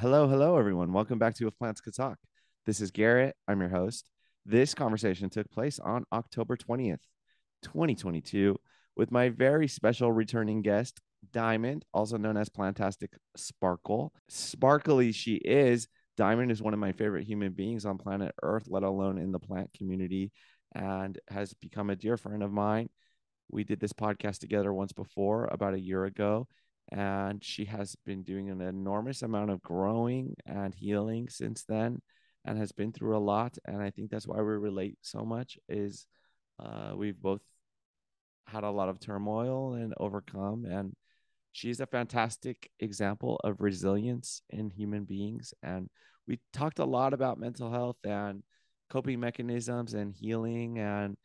Hello, hello, everyone. Welcome back to If Plants Could Talk. This is Garrett. I'm your host. This conversation took place on October 20th, 2022, with my very special returning guest, Diamond, also known as Plantastic Sparkle. Sparkly she is. Diamond is one of my favorite human beings on planet Earth, let alone in the plant community, and has become a dear friend of mine. We did this podcast together once before, about a year ago, and she has been doing an enormous amount of growing and healing since then and has been through a lot and i think that's why we relate so much is uh, we've both had a lot of turmoil and overcome and she's a fantastic example of resilience in human beings and we talked a lot about mental health and coping mechanisms and healing and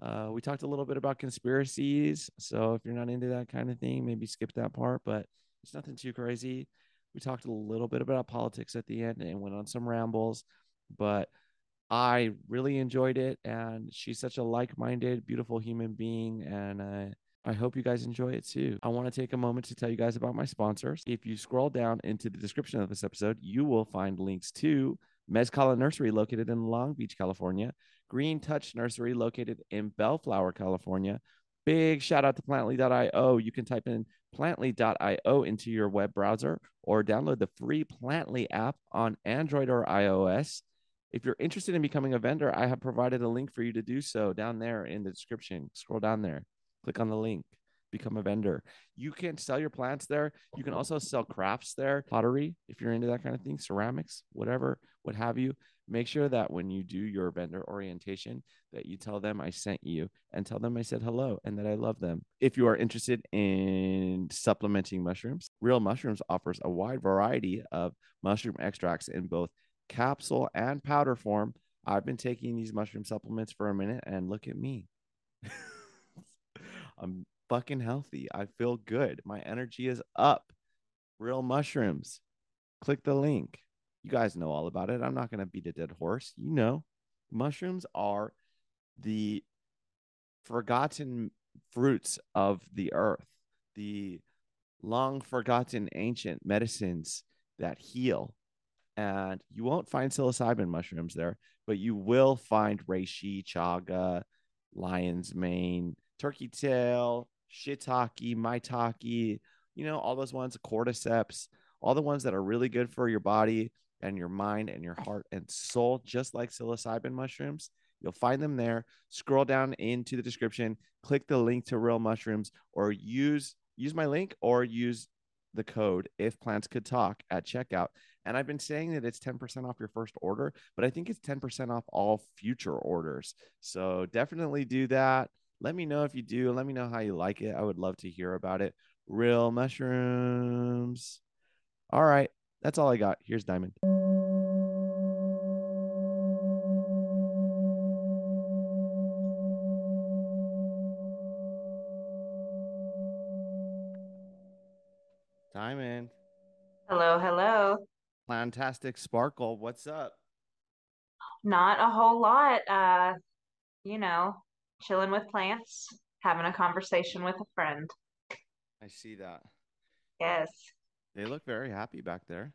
uh, we talked a little bit about conspiracies. So if you're not into that kind of thing, maybe skip that part, but it's nothing too crazy. We talked a little bit about politics at the end and went on some rambles, but I really enjoyed it. And she's such a like minded, beautiful human being. And I hope you guys enjoy it too. I want to take a moment to tell you guys about my sponsors. If you scroll down into the description of this episode, you will find links to Mezcala Nursery, located in Long Beach, California, Green Touch Nursery, located in Bellflower, California. Big shout out to plantly.io. You can type in plantly.io into your web browser or download the free Plantly app on Android or iOS. If you're interested in becoming a vendor, I have provided a link for you to do so down there in the description. Scroll down there, click on the link, become a vendor. You can sell your plants there. You can also sell crafts there, pottery, if you're into that kind of thing, ceramics, whatever, what have you make sure that when you do your vendor orientation that you tell them i sent you and tell them i said hello and that i love them if you are interested in supplementing mushrooms real mushrooms offers a wide variety of mushroom extracts in both capsule and powder form i've been taking these mushroom supplements for a minute and look at me i'm fucking healthy i feel good my energy is up real mushrooms click the link you guys know all about it. I'm not going to beat a dead horse. You know, mushrooms are the forgotten fruits of the earth, the long forgotten ancient medicines that heal. And you won't find psilocybin mushrooms there, but you will find reishi, chaga, lion's mane, turkey tail, shiitake, maitake, you know, all those ones, cordyceps, all the ones that are really good for your body and your mind and your heart and soul, just like psilocybin mushrooms. You'll find them there. Scroll down into the description, click the link to real mushrooms, or use use my link or use the code if plants could talk at checkout. And I've been saying that it's 10% off your first order, but I think it's 10% off all future orders. So definitely do that. Let me know if you do. Let me know how you like it. I would love to hear about it. Real mushrooms. All right. That's all I got. Here's Diamond. Diamond. Hello, hello. Plantastic Sparkle. What's up? Not a whole lot. Uh, you know, chilling with plants, having a conversation with a friend. I see that. Yes. They look very happy back there.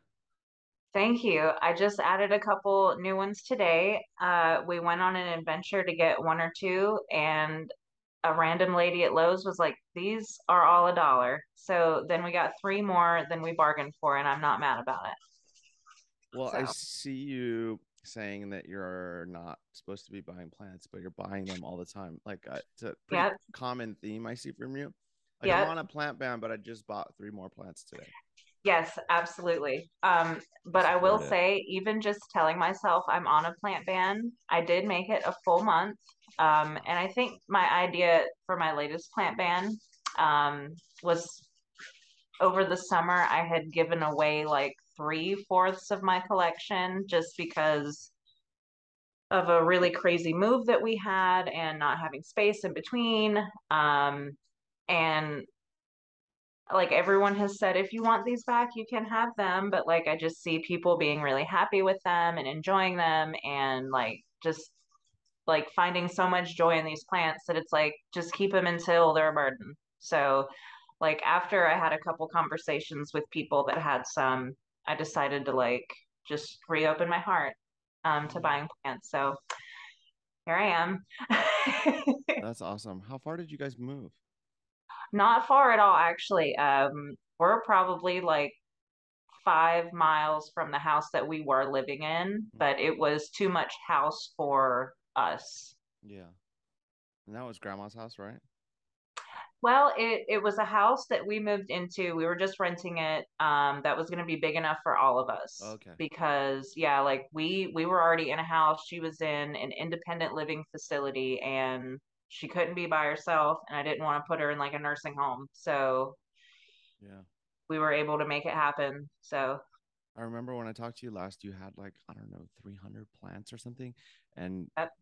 Thank you. I just added a couple new ones today. Uh, we went on an adventure to get one or two, and a random lady at Lowe's was like, These are all a dollar. So then we got three more than we bargained for, and I'm not mad about it. Well, So, I see you saying that you're not supposed to be buying plants, but you're buying them all the time. Like uh, it's a pretty yep, common theme I see from you. Like I'm yep. on a plant ban, but I just bought three more plants today. Yes, absolutely. Um, but I will say, even just telling myself I'm on a plant ban, I did make it a full month. Um, and I think my idea for my latest plant ban um, was over the summer, I had given away like three fourths of my collection just because of a really crazy move that we had and not having space in between. Um, and like everyone has said if you want these back you can have them but like i just see people being really happy with them and enjoying them and like just like finding so much joy in these plants that it's like just keep them until they're a burden so like after i had a couple conversations with people that had some I decided to like just reopen my heart um, to buying plants. So here I am. That's awesome. How far did you guys move? Not far at all, actually. Um, we're probably like five miles from the house that we were living in, but it was too much house for us. Yeah. And that was grandma's house, right? Well, it it was a house that we moved into. We were just renting it. Um, that was going to be big enough for all of us. Okay. Because yeah, like we we were already in a house. She was in an independent living facility, and she couldn't be by herself. And I didn't want to put her in like a nursing home. So Yeah. we were able to make it happen. So I remember when I talked to you last, you had like, I don't know, 300 plants or something. And Yep.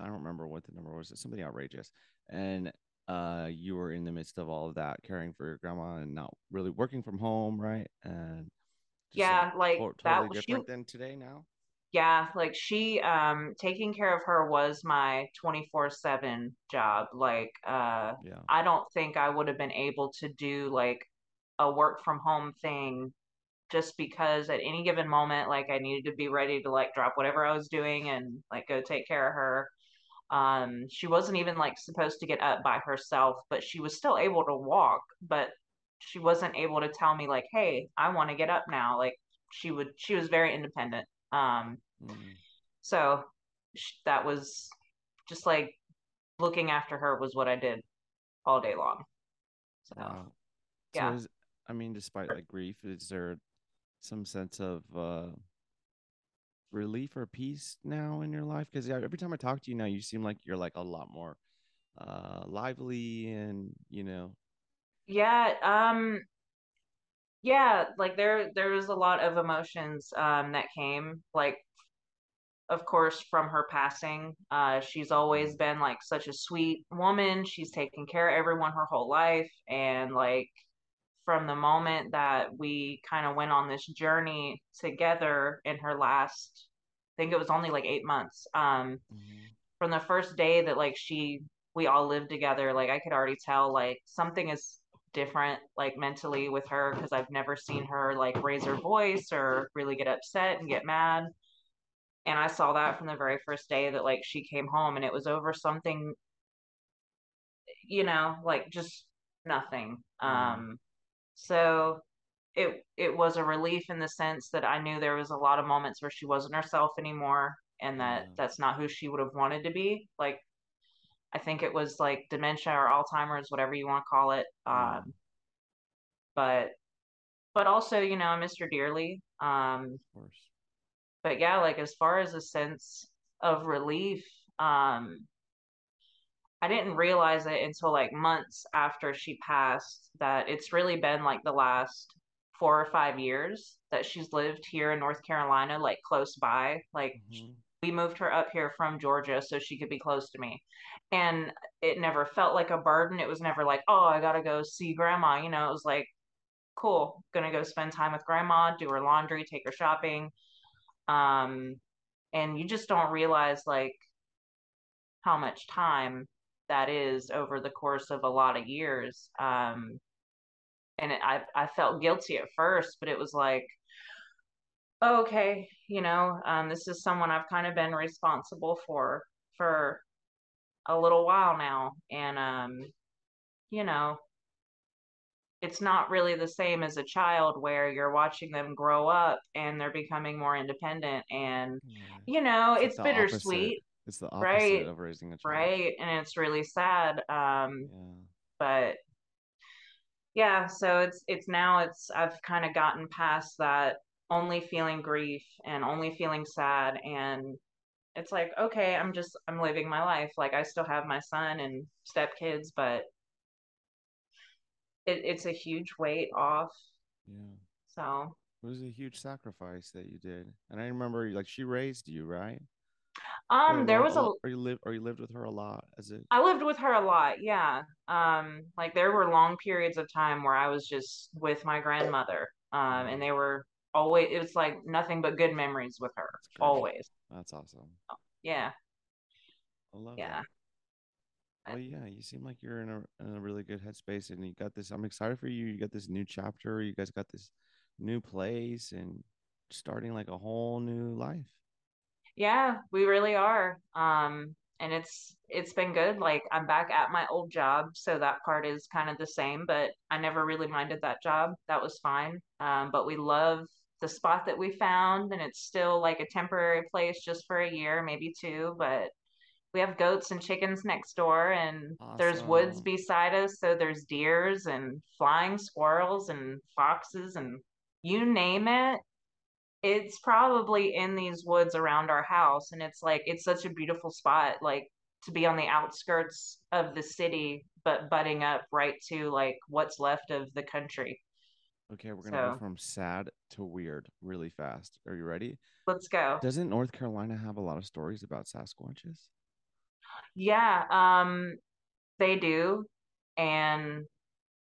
I don't remember what the number was. It's something outrageous. And uh, you were in the midst of all of that, caring for your grandma and not really working from home, right? And yeah, like that totally she different than today now. yeah, like she um taking care of her was my 24/7 job. Like uh Yeah. I don't think I would have been able to do like a work from home thing just because at any given moment like I needed to be ready to like drop whatever I was doing and like go take care of her. Um she wasn't even like supposed to get up by herself, but she was still able to walk, but she wasn't able to tell me like, "Hey, I want to get up now." Like she would she was very independent. Um Mm. so sh- that was just like looking after her was what I did all day long. So Wow. So yeah. is, I mean, despite like grief, is there some sense of uh relief or peace now in your life? Because every time I talk to you now, you seem like you're like a lot more uh lively and you know, Yeah, um yeah, like there there was a lot of emotions um that came like of course from her passing. Uh she's always been like such a sweet woman. She's taken care of everyone her whole life and like from the moment that we kind of went on this journey together in her last I think it was only like 8 months. Um Mhm. from the first day that like she we all lived together like i could already tell like something is different like mentally with her because i've never seen her like raise her voice or really get upset and get mad and i saw that from the very first day that like she came home and it was over something you know like just nothing Yeah. um so it it was a relief in the sense that i knew there was a lot of moments where she wasn't herself anymore and that Yeah. that's not who she would have wanted to be like I think it was like dementia or Alzheimer's, whatever you want to call it. Yeah. Um, but but also, you know, I missed her dearly. Um, Of course. but yeah, like as far as a sense of relief, um, I didn't realize it until like months after she passed that it's really been like the last four or five years that she's lived here in North Carolina, like close by. Like Mhm. we moved her up here from Georgia so she could be close to me. And it never felt like a burden. It was never like, oh, I gotta go see grandma. You know, it was like, cool, gonna go spend time with grandma, do her laundry, take her shopping. Um, and you just don't realize like how much time that is over the course of a lot of years. Um, and it, I I felt guilty at first, but it was like, oh, okay, you know, um, this is someone I've kind of been responsible for for a little while now, and um, you know, it's not really the same as a child where you're watching them grow up and they're becoming more independent, and Yeah. you know, It's it's bittersweet, It's the opposite right? of raising a child. Right, and it's really sad. Um, Yeah. but yeah so it's it's now it's i've kind of gotten past that only feeling grief and only feeling sad and it's like okay i'm just i'm living my life like i still have my son and stepkids but it, it's a huge weight off Yeah. so It was a huge sacrifice that you did. And I remember like she raised you, right? Um there was a or you lived or you lived with her a lot as a i lived with her a lot yeah um like there were long periods of time where i was just with my grandmother um and Mhm. they were always it was like nothing but good memories with her That's always That's awesome. yeah I love yeah that. Well, yeah, you seem like you're in a in a really good headspace, and you got this. I'm excited for you. You got this new chapter. You guys got this new place, and starting like a whole new life. Yeah, we really are. Um, and it's it's been good. Like I'm back at my old job, so that part is kind of the same, but I never really minded that job. That was fine. Um, but we love the spot that we found and it's still like a temporary place just for a year, maybe two, but we have goats and chickens next door and there's woods beside us, so there's deers and flying squirrels and foxes and you name it it's probably in these woods around our house and it's like it's such a beautiful spot like to be on the outskirts of the city but butting up right to like what's left of the country Okay, we're gonna go from sad to weird really fast. Are you ready? let's go Doesn't North Carolina have a lot of stories about Sasquatches? yeah um they do and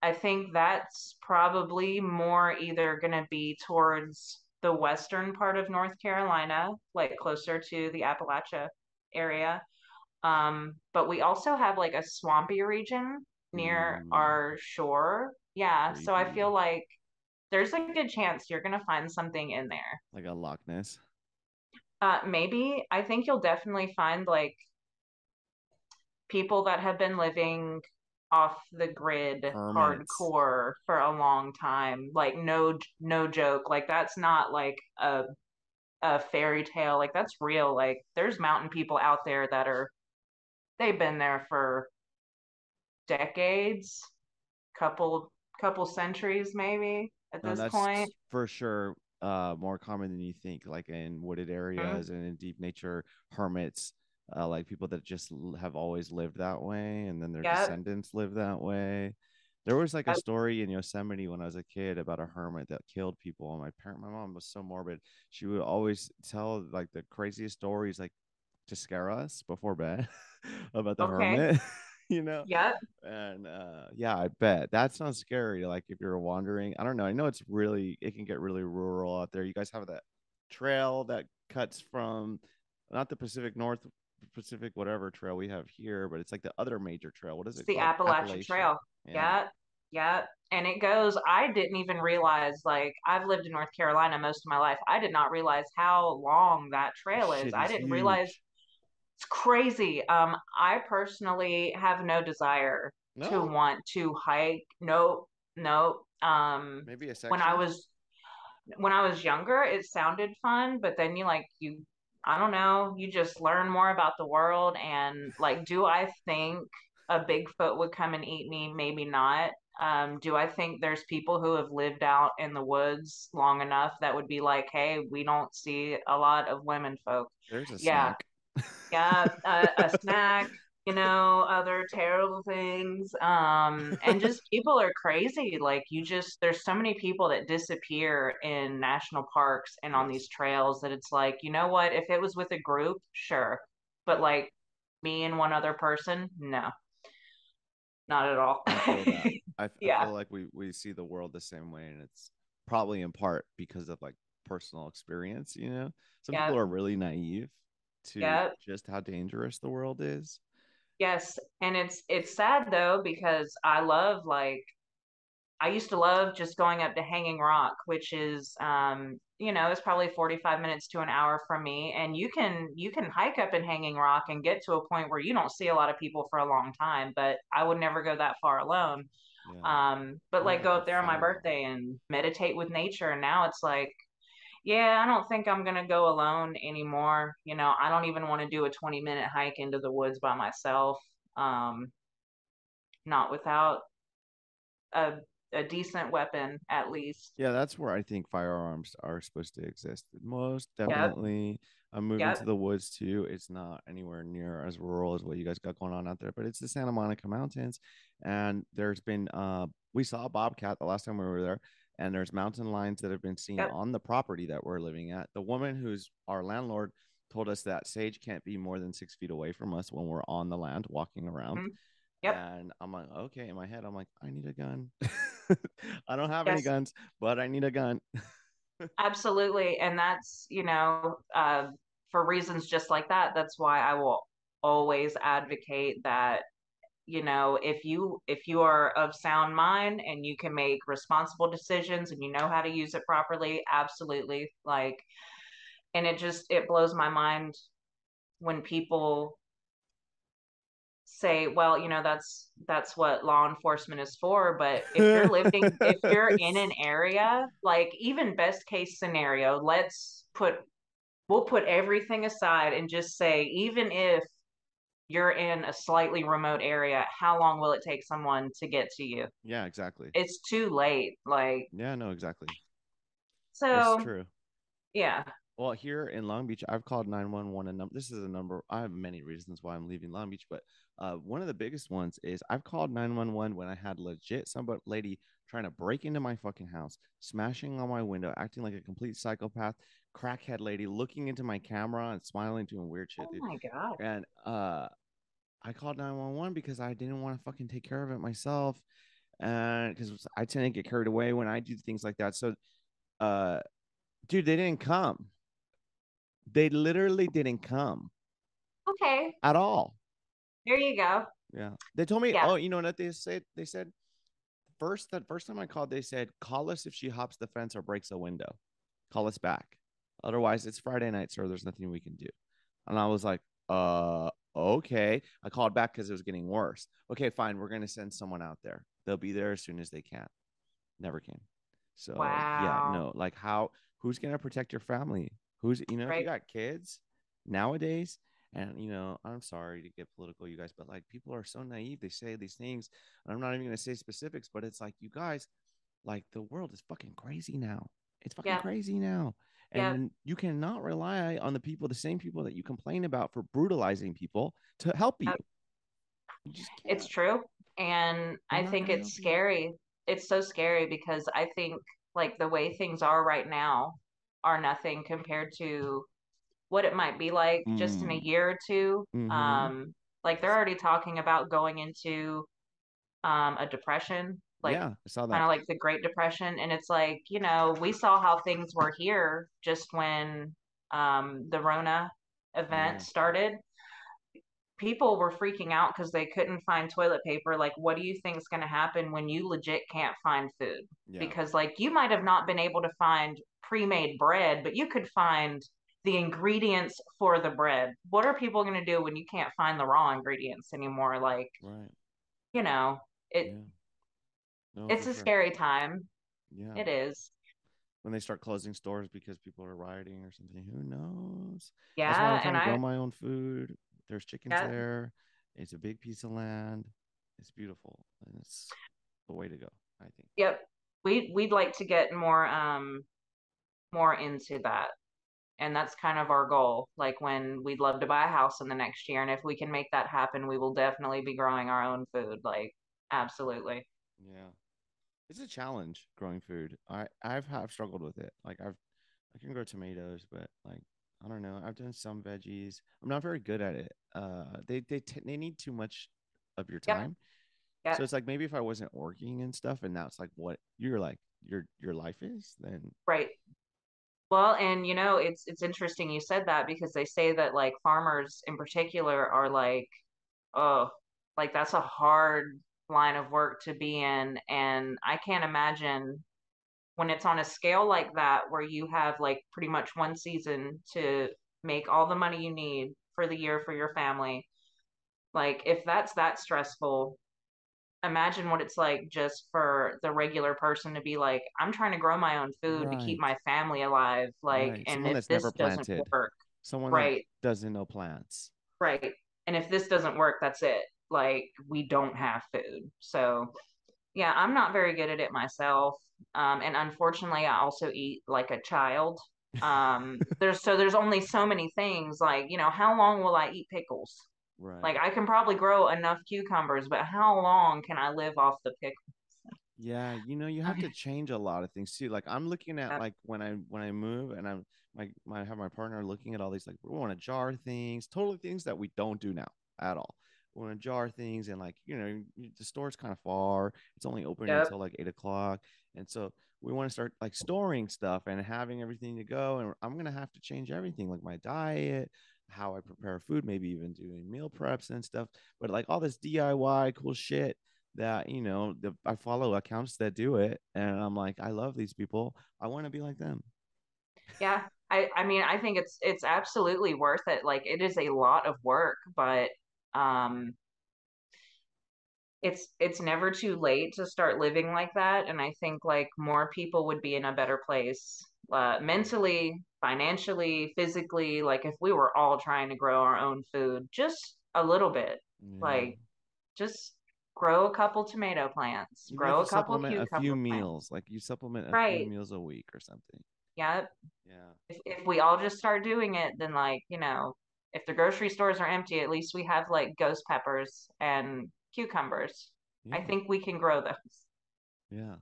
i think that's probably more either going to be towards the western part of north carolina like closer to the appalachia area Um, but we also have like a swampy region near Ooh, our shore. Yeah, so I feel like there's a good chance you're gonna find something in there. Like a Loch Ness. Uh, maybe I think you'll definitely find like people that have been living off the grid Hermits. hardcore for a long time. Like no no joke. Like that's not like a a fairy tale. Like that's real. Like there's mountain people out there that are they've been there for decades, couple couple centuries maybe at No, this that's point. for sure uh more common than you think, like in wooded Mhm. areas and in deep nature, hermits, uh like people that just have always lived that way and then their Yep. descendants live that way. There was like a story in Yosemite when I was a kid about a hermit that killed people. And my parent, my mom was so morbid. She would always tell like the craziest stories, like to scare us before bed about the Okay. hermit, you know? Yeah. And uh yeah, I bet that's not scary. Like if you're wandering, I don't know. I know it's really it can get really rural out there. You guys have that trail that cuts from not the Pacific North Pacific whatever trail we have here, but it's like the other major trail. What is It's it the called? Appalachian Appalachia. Trail. Yeah. Yep. Yep. And it goes, I didn't even realize, like, I've lived in North Carolina most of my life. I did not realize how long that trail is. I didn't realize it's crazy. Um, I personally have no desire to want to hike. No, no. Um, maybe a second. when I was when I was younger, it sounded fun, but then you like you I don't know, you just learn more about the world and like do I think a Bigfoot would come and eat me? Maybe not. Um, do I think there's people who have lived out in the woods long enough that would be like, hey, we don't see a lot of women folk? There's a Yeah, snack. yeah, a, a snack, you know, other terrible things. Um, and just people are crazy. Like you just, there's so many people that disappear in national parks and on these trails that it's like, you know what? If it was with a group, sure, but like me and one other person, no, not at all. I. I, yeah, feel like we we see the world the same way, and it's probably in part because of like personal experience. You know, some yeah, people are really naive to yeah. just how dangerous the world is. Yes, and it's it's sad though because I love like I used to love just going up to Hanging Rock, which is um, you know, it's probably 45 minutes to an hour from me. And you can you can hike up in Hanging Rock and get to a point where you don't see a lot of people for a long time, but I would never go that far alone. Yeah, Um, but like like go up there on my birthday and meditate with nature. And now it's like, yeah, I don't think I'm gonna go alone anymore. You know, I don't even want to do a 20 minute hike into the woods by myself. Um, not without a a decent weapon at least. Yeah, that's where I think firearms are supposed to exist. Most Yep. definitely. I'm moving to the woods too. It's not anywhere near as rural as what you guys got going on out there, but it's the Santa Monica Mountains. And there's been uh we saw a bobcat the last time we were there, and there's mountain lions that have been seen Yep. on the property that we're living at. The woman who's our landlord told us that sage can't be more than six feet away from us when we're on the land walking around. mhm, Yep. And I'm like, okay, in my head, I'm like, I need a gun. I don't have any guns, but I need a gun. Absolutely. And that's, you know, uh, for reasons just like that, that's why I will always advocate that you know if you if you are of sound mind and you can make responsible decisions and you know how to use it properly absolutely like and it just it blows my mind when people say well you know that's that's what law enforcement is for but if you're living if you're in an area like even best case scenario let's put we'll put everything aside and just say even if you're in a slightly remote area how long will it take someone to get to you yeah exactly it's too late like yeah no exactly so it's true yeah well, here in Long Beach, I've called 911 a number. This is a number. I have many reasons why I'm leaving Long Beach, but uh, one of the biggest ones is I've called 911 when I had legit somebody lady trying to break into my fucking house, smashing on my window, acting like a complete psychopath, crackhead lady, looking into my camera and smiling, doing weird shit. oh dude. my god And uh, I called 911 because I didn't want to fucking take care of it myself. And because I tend to get carried away when I do things like that. So, uh, dude, they didn't come. They literally didn't come okay at all. there you go Yeah. They told me, Yeah. oh, you know what they said? They said first that first time I called, they said, call us if she hops the fence or breaks a window. Call us back. Otherwise, it's Friday night, sir. There's nothing we can do. And I was like, uh, okay. I called back because it was getting worse. Okay, fine. We're gonna send someone out there. They'll be there as soon as they can. Never came. So yeah, no, like how who's gonna protect your family? Who's you know, if you got kids nowadays, and you know, I'm sorry to get political, you guys, but like people are so naive. They say these things, and I'm not even gonna say specifics, but it's like you guys, like the world is fucking crazy now. It's fucking Yeah. crazy now. Yeah. And you cannot rely on the people, the same people that you complain about for brutalizing people to help you. You It's true. And I think it's scary. It's so scary because I think like the way things are right now are nothing compared to what it might be like just in a Mm. year or 2 Mhm. Um, like they're already talking about going into um a depression, like yeah, I saw that kind of like the Great Depression. And it's like, you know, we saw how things were here just when um the Rona event Yeah. started people were freaking out because they couldn't find toilet paper. Like, what do you think is going to happen when you legit can't find food? Yeah. Because, like, you might have not been able to find pre made bread, but you could find the ingredients for the bread. What are people going to do when you can't find the raw ingredients anymore? Like, right. you know, it yeah. No, it's a sure. scary time. Yeah. It is. When they start closing stores because people are rioting or something, who knows? Yeah, That's why I'm trying and to grow I my own food. There's chickens Yeah. there. It's a big piece of land. It's beautiful, and it's the way to go. I think. Yep. We we'd like to get more um more into that. And that's kind of our goal. Like when we'd love to buy a house in the next year. And if we can make that happen, we will definitely be growing our own food. Like absolutely. Yeah. It's a challenge growing food. I I've have struggled with it. Like I've I can grow tomatoes, but like I don't know. I've done some veggies. I'm not very good at it. Uh they they t- they need too much of your time. Yeah. So it's like maybe if I wasn't working and stuff and that's like what you're like your your life is, then Right. Well, and you know, it's it's interesting you said that because they say that like farmers in particular are like, oh, like that's a hard line of work to be in. And I can't imagine when it's on a scale like that where you have like pretty much one season to make all the money you need for the year for your family. Like if that's that stressful, imagine what it's like just for the regular person to be like, I'm trying to grow my own food to keep my family alive. Like, Right. and if this doesn't work, someone that right, doesn't know plants. right. And if this doesn't work, that's it. Like, we don't have food. So, yeah, I'm not very good at it myself. Um, and unfortunately, I also eat like a child. Um, there's so there's only so many things. Like, you know, how long will I eat pickles? Right. Like, I can probably grow enough cucumbers, but how long can I live off the pickles? Yeah, you know, you have to change a lot of things too. Like I'm looking at like when I when I move and I'm my my have my partner looking at all these like we want to jar things, totally things that we don't do now at all. Want to jar things and like you know the store's kind of far. It's only open Yep. until like eight o'clock, and so we want to start like storing stuff and having everything to go. And I'm gonna have to change everything, like my diet, how I prepare food, maybe even doing meal preps and stuff. But like all this DIY cool shit that you know, the, I follow accounts that do it, and I'm like, I love these people. I want to be like them. Yeah. I, I mean, I think it's it's absolutely worth it. Like it is a lot of work, but um it's it's never too late to start living like that. And I think like more people would be in a better place uh, mentally, financially, physically. Like if we were all trying to grow our own food just a little bit, Yeah. like just grow a couple tomato plants, if grow a couple supplement a few plants. meals, like you supplement a few meals a week or something. Yeah. Yeah. If if we all just start doing it, then like, you know, if the grocery stores are empty, at least we have like ghost peppers and cucumbers. I think we can grow those. Yeah.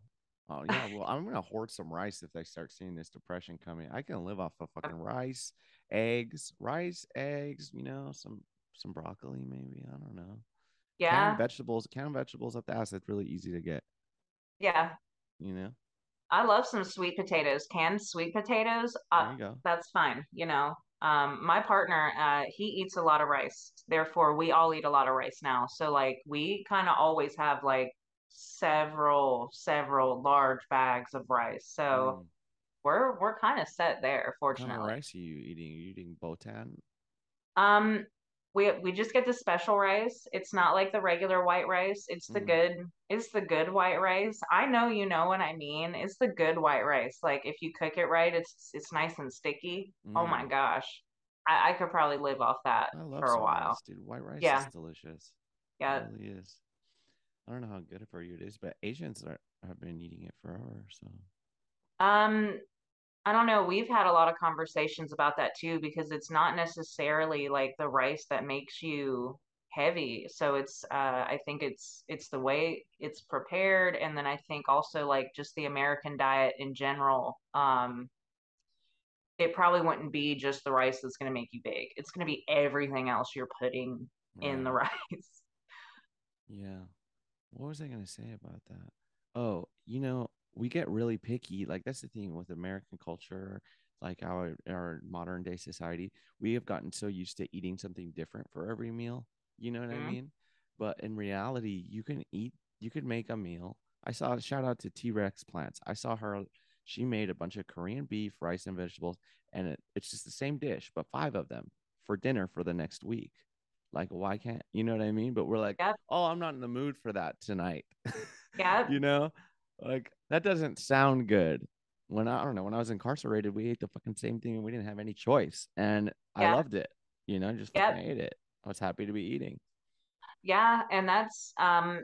Oh yeah. Well, I'm gonna hoard some rice if they start seeing this depression coming. I can live off of fucking rice, eggs, rice, eggs. You know, some some broccoli maybe. I don't know. Yeah. Canned vegetables. Canned vegetables up the ass. It's really easy to get. Yeah. You know. I love some sweet potatoes, canned sweet potatoes. Uh, There you go. that's fine, you know. Um, my partner, uh, he eats a lot of rice. Therefore, we all eat a lot of rice now. So like we kind of always have like several, several large bags of rice. So Mm. we're we're kind of set there, What fortunately. rice are you eating? Are you eating botan? Um, we we just get the special rice. It's not like the regular white rice. It's the Mm. good it's the good white rice. I know you know what I mean. It's the good white rice. Like if you cook it right, it's it's nice and sticky. Oh my Mm. gosh. I, I could probably live off that for a while. rice, dude. White rice is Yeah, delicious. It yeah, really is. I don't know how good for you it is, but Asians are, have been eating it forever. So Um, I don't know. We've had a lot of conversations about that too, because it's not necessarily like the rice that makes you heavy. So it's uh I think it's it's the way it's prepared and then I think also like just the American diet in general. Um it probably wouldn't be just the rice that's going to make you big. It's going to be everything else you're putting in the rice. Yeah. What was I gonna say about that? Oh, you know, we get really picky. Like that's the thing with American culture, like our our modern day society. We have gotten so used to eating something different for every meal. You know what I Mhm. mean? But in reality, you can eat. You could make a meal. I saw a shout out to T Rex Plants. I saw her. She made a bunch of Korean beef, rice, and vegetables, and it, it's just the same dish, but five of them for dinner for the next week. Like, why can't you know what I mean? But we're like Yep, oh, I'm not in the mood for that tonight. yep, you know, like that doesn't sound good. When I, I don't know, when I was incarcerated, we ate the fucking same thing and we didn't have any choice. And I loved it. You know, just fucking yep, ate it. I was happy to be eating. yeah. And that's um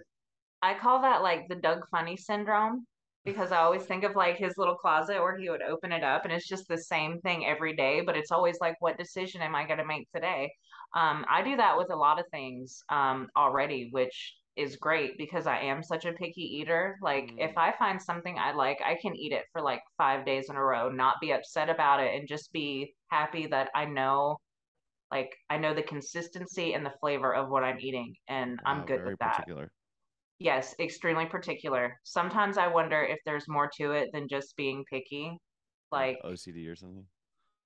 I call that like the Doug Funnie syndrome because I always think of like his little closet where he would open it up and it's just the same thing every day, but it's always like, what decision am I going to make today? Um, I do that with a lot of things um, already, which is great because I am such a picky eater. Like, if Mm, I find something I like, I can eat it for like five days in a row, not be upset about it, and just be happy that I know. Like I know the consistency and the flavor of what I'm eating, and I'm good with that. particular. Yes, extremely particular. Sometimes I wonder if there's more to it than just being picky. Like Like, OCD or something.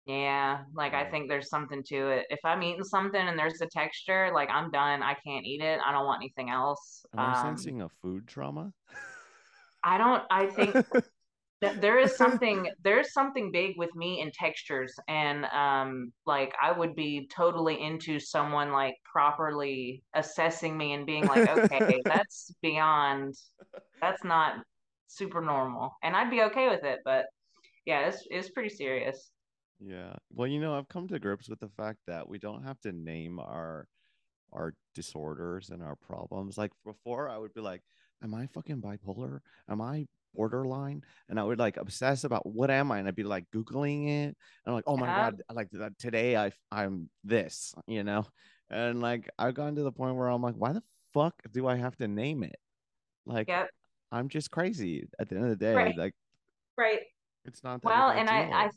Yeah, like I think there's something to it. If I'm eating something and there's a texture, like I'm done. I can't eat it. I don't want anything else. Am Um, sensing a food trauma? I don't, I think that there is something, there's something big with me in textures. And um, like I would be totally into someone like properly assessing me and being like, okay, that's beyond that's not super normal. And I'd be okay with it, but yeah, it's it's pretty serious. Yeah. Well, you know, I've come to grips with the fact that we don't have to name our our disorders and our problems. Like before, I would be like, "Am I fucking bipolar? Am I borderline?" And I would like obsess about what am I, and I'd be like googling it, and I'm like, "Oh my Yeah, god, like that today I I'm this," you know, and like I've gotten to the point where I'm like, "Why the fuck do I have to name it?" Like yep, I'm just crazy at the end of the day. right, Like right. it's not that Well, and I I.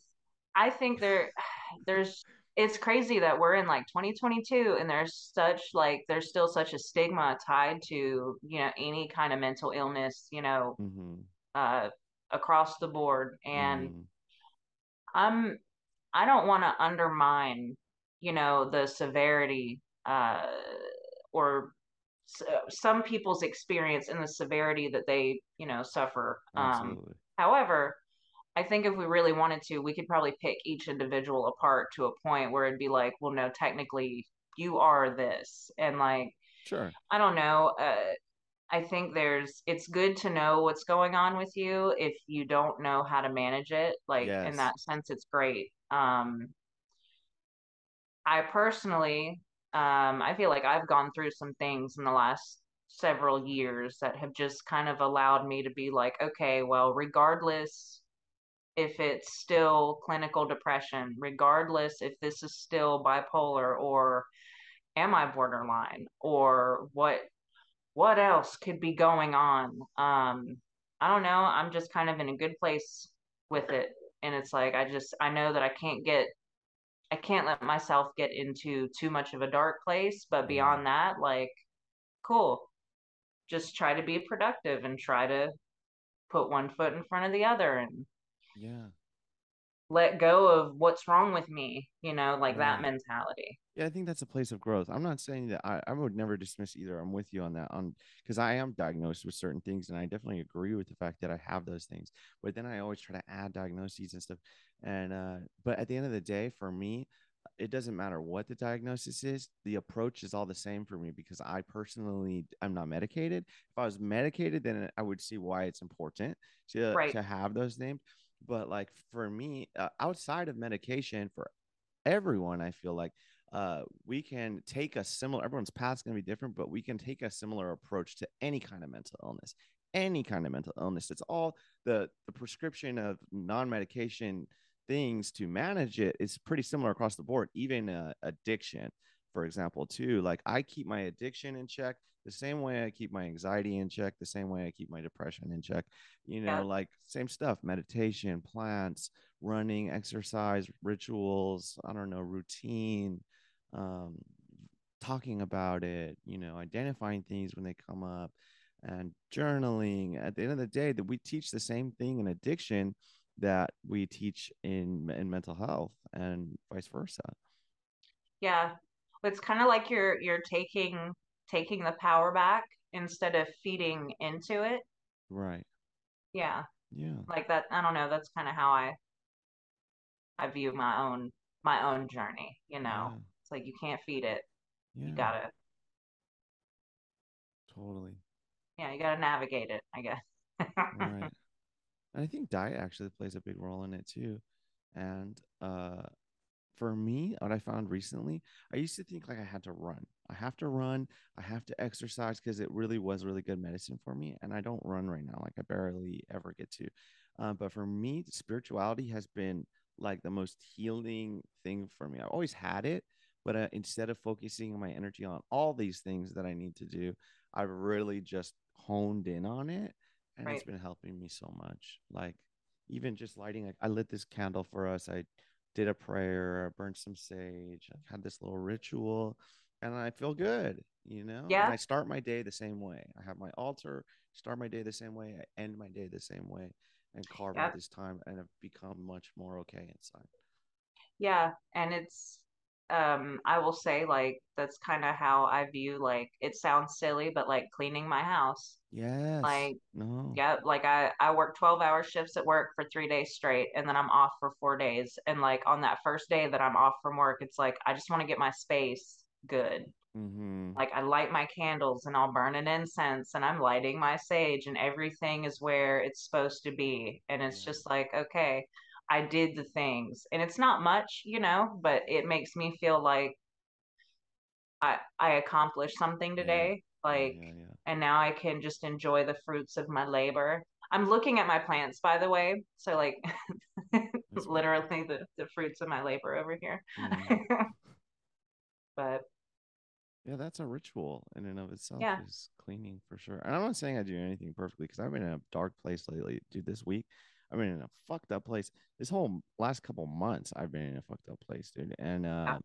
I think there there's it's crazy that we're in like 2022 and there's such like there's still such a stigma tied to, you know, any kind of mental illness, you know, Mm-hmm. uh across the board. And Mm-hmm. I'm I don't want to undermine. you know the severity uh, or some people's experience and the severity that they you know suffer um, however i think if we really wanted to we could probably pick each individual apart to a point where it'd be like well no technically you are this and like Sure. i don't know uh, i think there's it's good to know what's going on with you if you don't know how to manage it like in that sense it's great um i personally um i feel like i've gone through some things in the last several years that have just kind of allowed me to be like okay well regardless if it's still clinical depression regardless if this is still bipolar or am I borderline or what what else could be going on? Um, I don't know. I'm just kind of in a good place with it. And it's like I just I know that I can't get I can't let myself get into too much of a dark place, but beyond that, like cool. Just try to be productive and try to put one foot in front of the other and Yeah. let go of what's wrong with me, you know, like that mentality. Yeah, I think that's a place of growth. I'm not saying that I, I would never dismiss either. I'm with you on that on because I am diagnosed with certain things and I definitely agree with the fact that I have those things. But then I always try to add diagnoses and stuff. And uh but at the end of the day, for me, it doesn't matter what the diagnosis is, the approach is all the same for me because I personally I'm not medicated. If I was medicated, then I would see why it's important to Right. to have those names. But like for me, uh, outside of medication, for everyone, I feel like uh, we can take a similar everyone's path's going to be different but we can take a similar approach to any kind of mental illness any kind of mental illness. It's all the the prescription of non-medication things to manage it is pretty similar across the board even uh, addiction for example too. Like i keep my addiction in check the same way i keep my anxiety in check the same way i keep my depression in check you know Yeah. like same stuff meditation plants running exercise rituals i don't know routine um, talking about it, you know, identifying things when they come up and journaling. At the end of the day, that we teach the same thing in addiction that we teach in in mental health and vice versa. Yeah. It's kind of like you're you're taking taking the power back instead of feeding into it. Right. Yeah. Yeah. Like that I don't know, that's kind of how I I view my own my own journey, you know. Yeah. It's like you can't feed it. Yeah. You got to totally. yeah, you got to navigate it, I guess. Right. And I think diet actually plays a big role in it too. And uh for me, what I found recently, I used to think like I had to run. I have to run. I have to exercise because it really was really good medicine for me. And I don't run right now. Like I barely ever get to. Uh, but for me, spirituality has been like the most healing thing for me. I've always had it, but uh, instead of focusing my energy on all these things that I need to do, I've really just honed in on it. And it's been helping me so much. Like even just lighting, like I lit this candle for us. I did a prayer, burned some sage, I had this little ritual, and I feel good, you know? And Yeah. I start my day the same way. I have my altar, start my day the same way, I end my day the same way, and carve Yeah. out this time, and have become much more okay inside. Yeah, and it's um I will say like that's kind of how I view like it sounds silly, but like cleaning my house. Yes. Like No. Yeah, like I I work 12 hour shifts at work for 3 days straight and then I'm off for 4 days. And like on that first day that I'm off from work, it's like I just want to get my space good. Mm-hmm. Like I light my candles and I'll burn an incense and I'm lighting my sage and everything is where it's supposed to be. And it's Yeah. just like, okay, I did the things. And it's not much, you know, but it makes me feel like I I accomplished something today. Yeah. Like Yeah. Yeah. and now I can just enjoy the fruits of my labor. I'm looking at my plants, by the way. So, like, literally the, the fruits of my labor over here. Mm. but Yeah, that's a ritual in and of itself yeah, is cleaning for sure. And I'm not saying I do anything perfectly because I've been in a dark place lately. Dude, this week I've been in a fucked up place. This whole last couple months I've been in a fucked up place, dude. And uh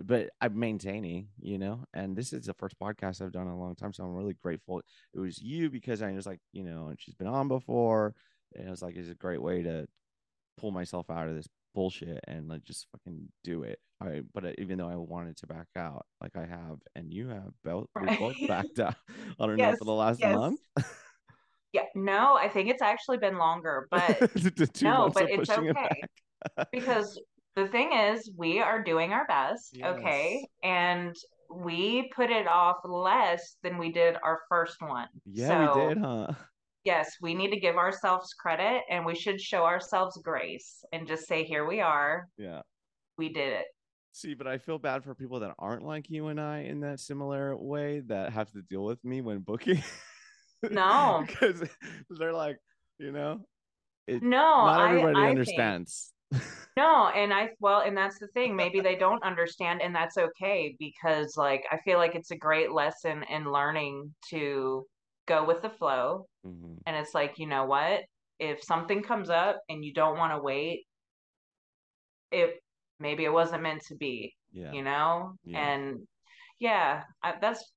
but I'm maintaining, you know, and this is the first podcast I've done in a long time. So I'm really grateful. It was you because I was like, you know, and she's been on before. And it was like, it's a great way to pull myself out of this bullshit and like just fucking do it. I but even though I wanted to back out, like I have, and you have, both we both backed out. I don't know for the last yes. month, Yeah, no, I think it's actually been longer, but no, but it's pushing it okay because the thing is, we are doing our best, Yes. okay? And we put it off less than we did our first one. Yeah, we So, did, huh? yes, we need to give ourselves credit and we should show ourselves grace and just say, here we are, Yeah. we did it. See, but I feel bad for people that aren't like you and I in that similar way that have to deal with me when booking. No. because they're like, you know, it, No, not everybody I think- understands. No, and I well, and that's the thing. Maybe they don't understand, and that's okay because like I feel like it's a great lesson in learning to go with the flow. Mhm. And it's like, you know what? If something comes up and you don't want to wait, it maybe it wasn't meant to be, Yeah. you know? Yeah. And yeah, I, that's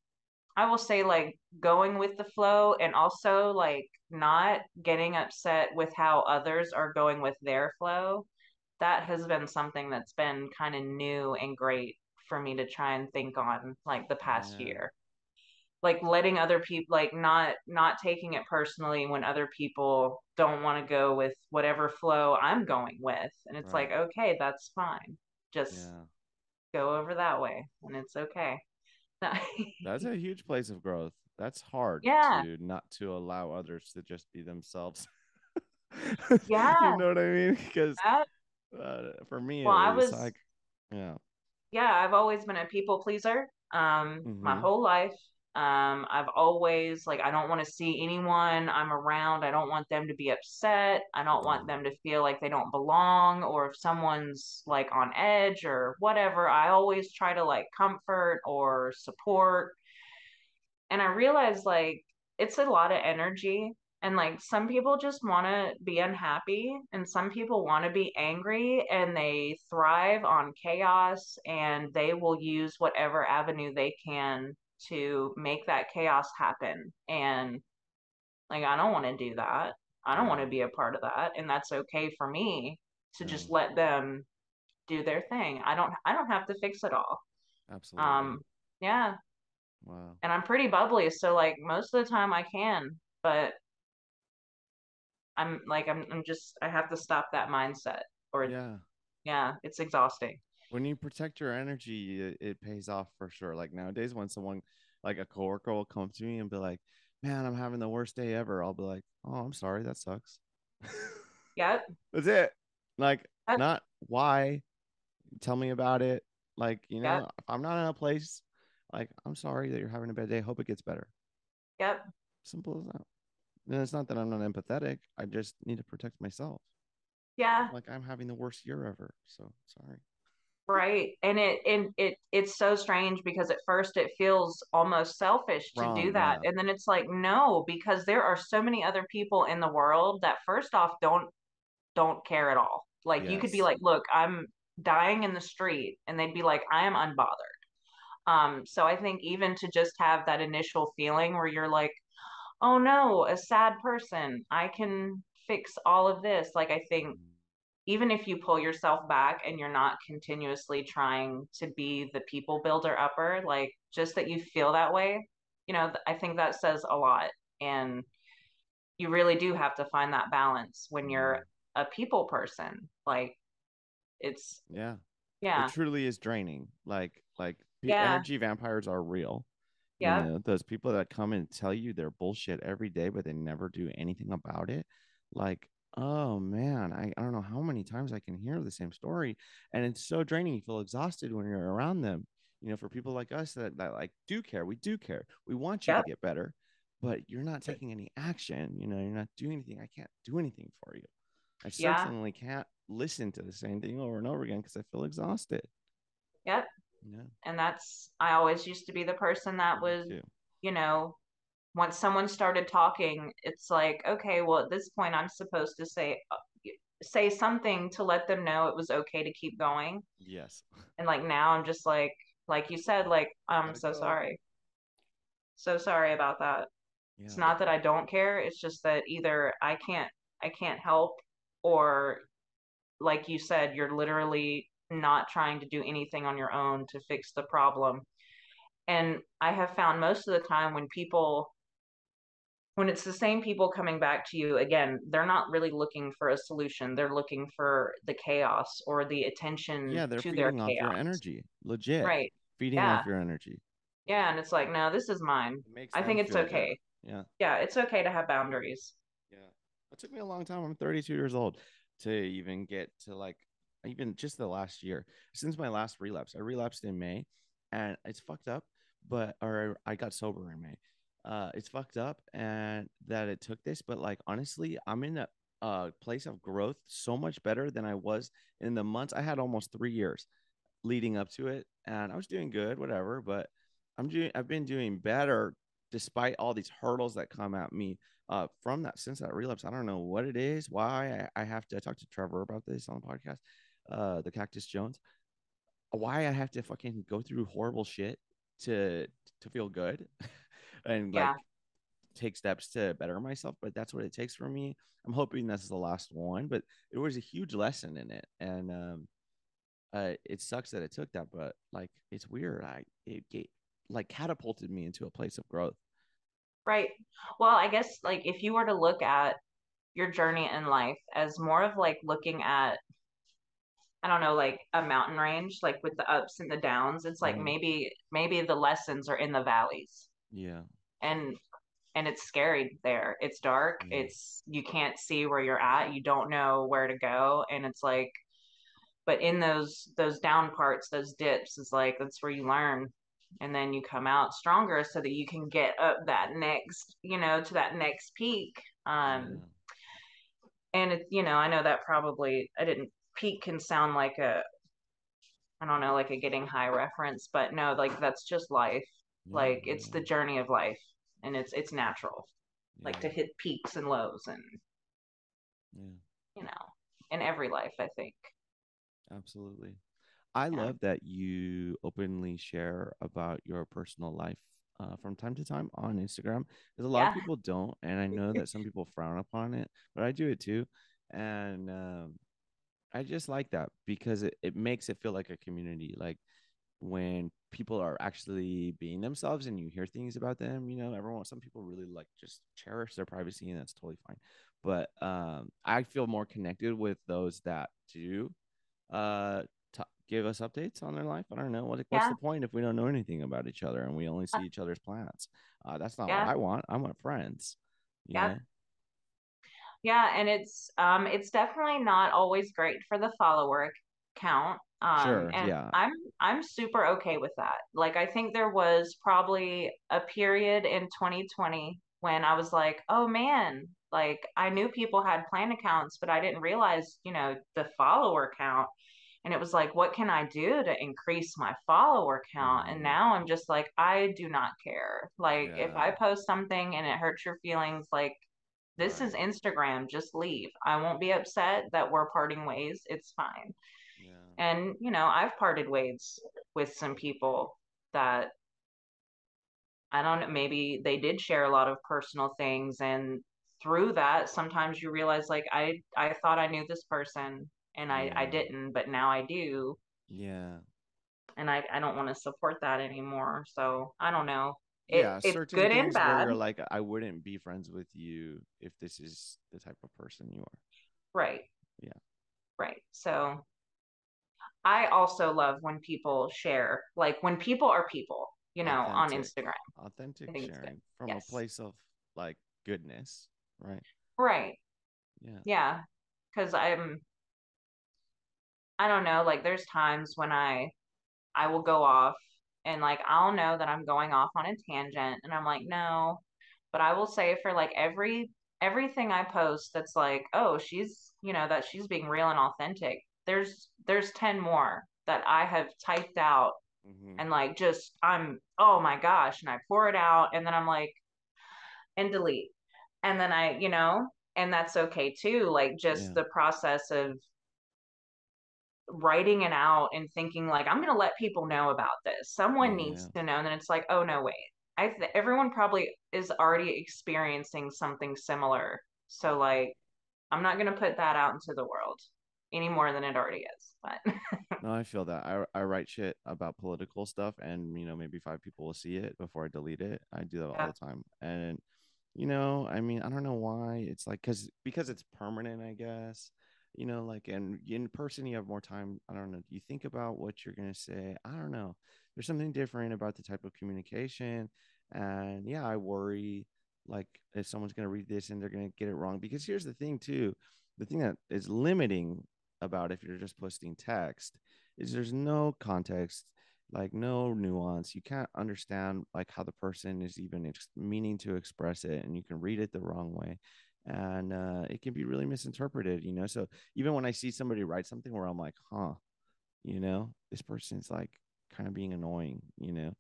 I will say like going with the flow and also like not getting upset with how others are going with their flow. That has been something that's been kind of new and great for me to try and think on like the past Yeah. year. Like letting other people like not not taking it personally when other people don't want to go with whatever flow I'm going with. And it's Right. like, okay, that's fine. Just Yeah. go over that way and it's okay. That's a huge place of growth. That's hard Yeah. to not to allow others to just be themselves. Yeah. you know what I mean? Because uh, for me, Well, I was like, yeah, yeah, I've always been a people pleaser. Um, my Mhm. whole life. Um, I've always like I don't want to see anyone I'm around. I don't want them to be upset. I don't want Mhm. them to feel like they don't belong or if someone's like on edge or whatever. I always try to like comfort or support. And I realize like it's a lot of energy and like some people just want to be unhappy and some people want to be angry and they thrive on chaos and they will use whatever avenue they can to make that chaos happen and like I don't want to do that. I don't want to be a part of that and that's okay for me to Yeah. just let them do their thing. I don't I don't have to fix it all. absolutely. Um yeah, wow. and I'm pretty bubbly, so like most of the time I can, but I'm like I'm I'm just I have to stop that mindset or yeah, Yeah. it's exhausting. When you protect your energy, it, it pays off for sure. Like nowadays, when someone, like a coworker, will come to me and be like, "Man, I'm having the worst day ever," I'll be like, "Oh, I'm sorry, that sucks." Yep. That's it. Like, That- not why. Tell me about it. Like, you know, Yep. if I'm not in a place, like, I'm sorry that you're having a bad day. Hope it gets better. Yep. Simple as that. And it's not that I'm not empathetic. I just need to protect myself. Yeah, Like, I'm having the worst year ever. So sorry. Right. And it and it it's so strange because at first it feels almost selfish to do that. yeah. And then it's like no, because there are so many other people in the world that first off don't don't care at all. Like you could be like, "Look, I'm dying in the street." And they'd be like, "I am unbothered." Um, so I think even to just have that initial feeling where you're like, oh no, a sad person, I can fix all of this. Like, I think even if you pull yourself back and you're not continuously trying to be the people builder upper, like just that you feel that way, you know, I think that says a lot. And you really do have to find that balance when you're mm. a people person. Like, it's, Yeah. yeah, It truly is draining. Like, like Yeah. energy vampires are real. You yeah, know, those people that come and tell you their bullshit every day, but they never do anything about it. Like, oh man, I, I don't know how many times I can hear the same story. And it's so draining. You feel exhausted when you're around them. You know, for people like us that, that like do care, we do care. We want you Yep. to get better, but you're not taking any action. You know, you're not doing anything. I can't do anything for you. I Yeah. certainly can't listen to the same thing over and over again because I feel exhausted. yep. Yeah. And that's, I always used to be the person that was you know, once someone started talking, it's like, okay, well, at this point, I'm supposed to say uh, say something to let them know it was okay to keep going. Yes. And like now, I'm just like, like you said, like I'm so go. sorry, so sorry about that. Yeah. It's not that I don't care. It's just that either I can't I can't help or like you said, you're literally not trying to do anything on your own to fix the problem. And I have found most of the time when people when it's the same people coming back to you again they're not really looking for a solution they're looking for the chaos or the attention Yeah, they're to their feeding off chaos your energy. Legit. right Feeding yeah off your energy. yeah and it's like no this is mine It makes i think it's good. okay Yeah. yeah it's okay to have boundaries Yeah. It took me a long time. I'm 32 years old to even get to like even just the last year since my last relapse. I relapsed in May and it's fucked up, but or I got sober in May. Uh it's fucked up and that it took this, but like honestly, I'm in a uh place of growth so much better than I was in the months I had almost 3 years leading up to it and I was doing good, whatever, but I'm doing I've been doing better despite all these hurdles that come at me uh from that since that relapse. I don't know what it is, why I, I have to I talked to Trevor about this on the podcast, uh the Cactus Jones, why I have to fucking go through horrible shit to to feel good and like take steps to better myself, but that's what it takes for me. I'm hoping this is the last one, but it was a huge lesson in it. And um uh it sucks that it took that, but like it's weird. I it, it like catapulted me into a place of growth. right well i guess like if you were to look at your journey in life as more of like looking at I don't know, like a mountain range, like with the ups and the downs. It's like Mhm. maybe maybe the lessons are in the valleys. Yeah. And and it's scary there. It's dark. Yeah. It's you can't see where you're at. You don't know where to go and it's like but in those those down parts, those dips is like that's where you learn and then you come out stronger so that you can get up that next, you know, to that next peak. Um Yeah. and it you know i know that probably i didn't peak can sound like a i don't know like a getting high reference but no like that's just life like Yeah, it's the journey of life and it's it's natural like to hit peaks and lows and yeah, you know in every life i think. Absolutely. I yeah. love that you openly share about your personal life uh, from time to time on Instagram because a lot of people don't, and I know that some people frown upon it, but I do it too, and um, I just like that because it, it makes it feel like a community. Like when people are actually being themselves and you hear things about them, you know, everyone, some people really like just cherish their privacy and that's totally fine. But um, I feel more connected with those that do uh, t- give us updates on their life. I don't know what what's the point if we don't know anything about each other and we only see each other's plans. Uh, that's not what I want. I want friends, yeah know? yeah and it's um it's definitely not always great for the follower count um Sure. and Yeah. i'm i'm super okay with that like i think there was probably a period in 2020 when i was like oh man like i knew people had plan accounts but i didn't realize you know the follower count and it was like what can i do to increase my follower count and hmm now i'm just like i do not care like if i post something and it hurts your feelings like this is Instagram. Just leave. I won't be upset that we're parting ways. It's fine. Yeah. And, you know, I've parted ways with some people that I don't know, maybe they did share a lot of personal things. And through that, sometimes you realize, like, I, I thought I knew this person and I, I didn't, but now I do. Yeah. And I, I don't want to support that anymore. So I don't know. It, Yeah. it's Certain good and bad. like, I wouldn't be friends with you if this is the type of person you are. Right. Yeah. Right. So I also love when people share, like when people are people, you know, on Instagram. Authentic think it's good. sharing from a place of like goodness. Right. Right. Yeah. Yeah. Cause I'm, I don't know, like there's times when I, I will go off and like I'll know that I'm going off on a tangent and I'm like, no, but I will say for like every, everything I post that's like, oh, she's, you know, that she's being real and authentic. There's, there's 10 more that I have typed out hmm and like just I'm oh my gosh and I pour it out and then I'm like and delete. And then I you know and that's okay too like just Yeah. the process of writing it out and thinking like I'm going to let people know about this. Someone Yeah. needs to know. And then it's like oh no wait. I th- everyone probably is already experiencing something similar. So like I'm not going to put that out into the world any more than it already is. But no, I feel that. I I write shit about political stuff, and you know maybe five people will see it before I delete it. I do that yeah. all the time, and you know, I mean, I don't know why. It's like because because it's permanent, I guess. You know, like and in person you have more time. I don't know. You think about what you're gonna say. I don't know. There's something different about the type of communication, and yeah, I worry like if someone's gonna read this and they're gonna get it wrong. Because here's the thing too, the thing that is limiting about if you're just posting text is there's no context like no nuance. You can't understand like how the person is even ex- meaning to express it and you can read it the wrong way and uh, it can be really misinterpreted you know? So even when i see somebody write something where i'm like huh you know this person's like kind of being annoying you know?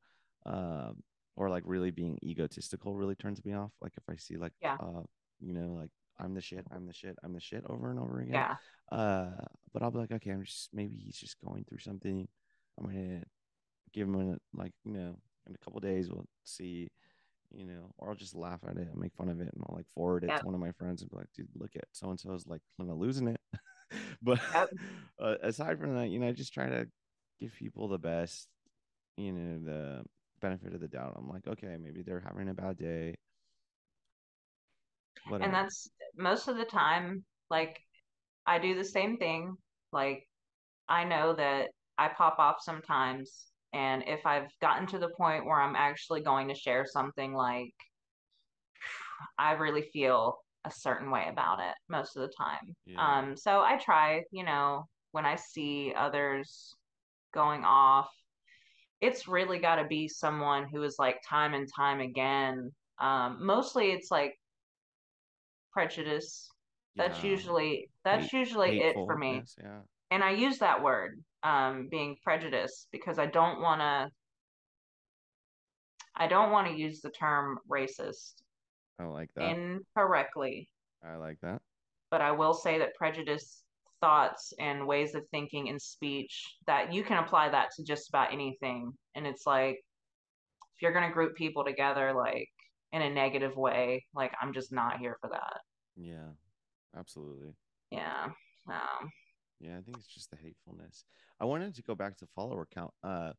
Um, or like really being egotistical really turns me off like if i see like yeah. uh, you know like I'm the shit, I'm the shit, I'm the shit over and over again. Yeah. Uh, but I'll be like, okay, I'm just maybe he's just going through something. I'm gonna give him a, like, you know, in a couple days we'll see, you know, or I'll just laugh at it and make fun of it and I'll like forward it to one of my friends and be like, dude, look at so and so's like kind of losing it. but yep. uh, aside from that, you know, I just try to give people the best, you know, the benefit of the doubt. I'm like, okay, maybe they're having a bad day. Whatever. And that's most of the time, like I do the same thing. Like I know that I pop off sometimes. And if I've gotten to the point where I'm actually going to share something like I really feel a certain way about it most of the time. Yeah. Um, so I try, you know, when I see others going off, it's really got to be someone who is like time and time again. Um, mostly it's like prejudice. That's yeah. usually that's Hate, usually it for me. Yeah. And I use that word, um, being prejudice, because I don't want to. I don't want to use the term racist. I like that incorrectly. I like that. But I will say that prejudice thoughts and ways of thinking and speech that you can apply that to just about anything. And it's like if you're gonna group people together, like in a negative way. Like I'm just not here for that. Yeah, absolutely. Yeah. Um, yeah, I think it's just the hatefulness. I wanted to go back to follower count. Uh,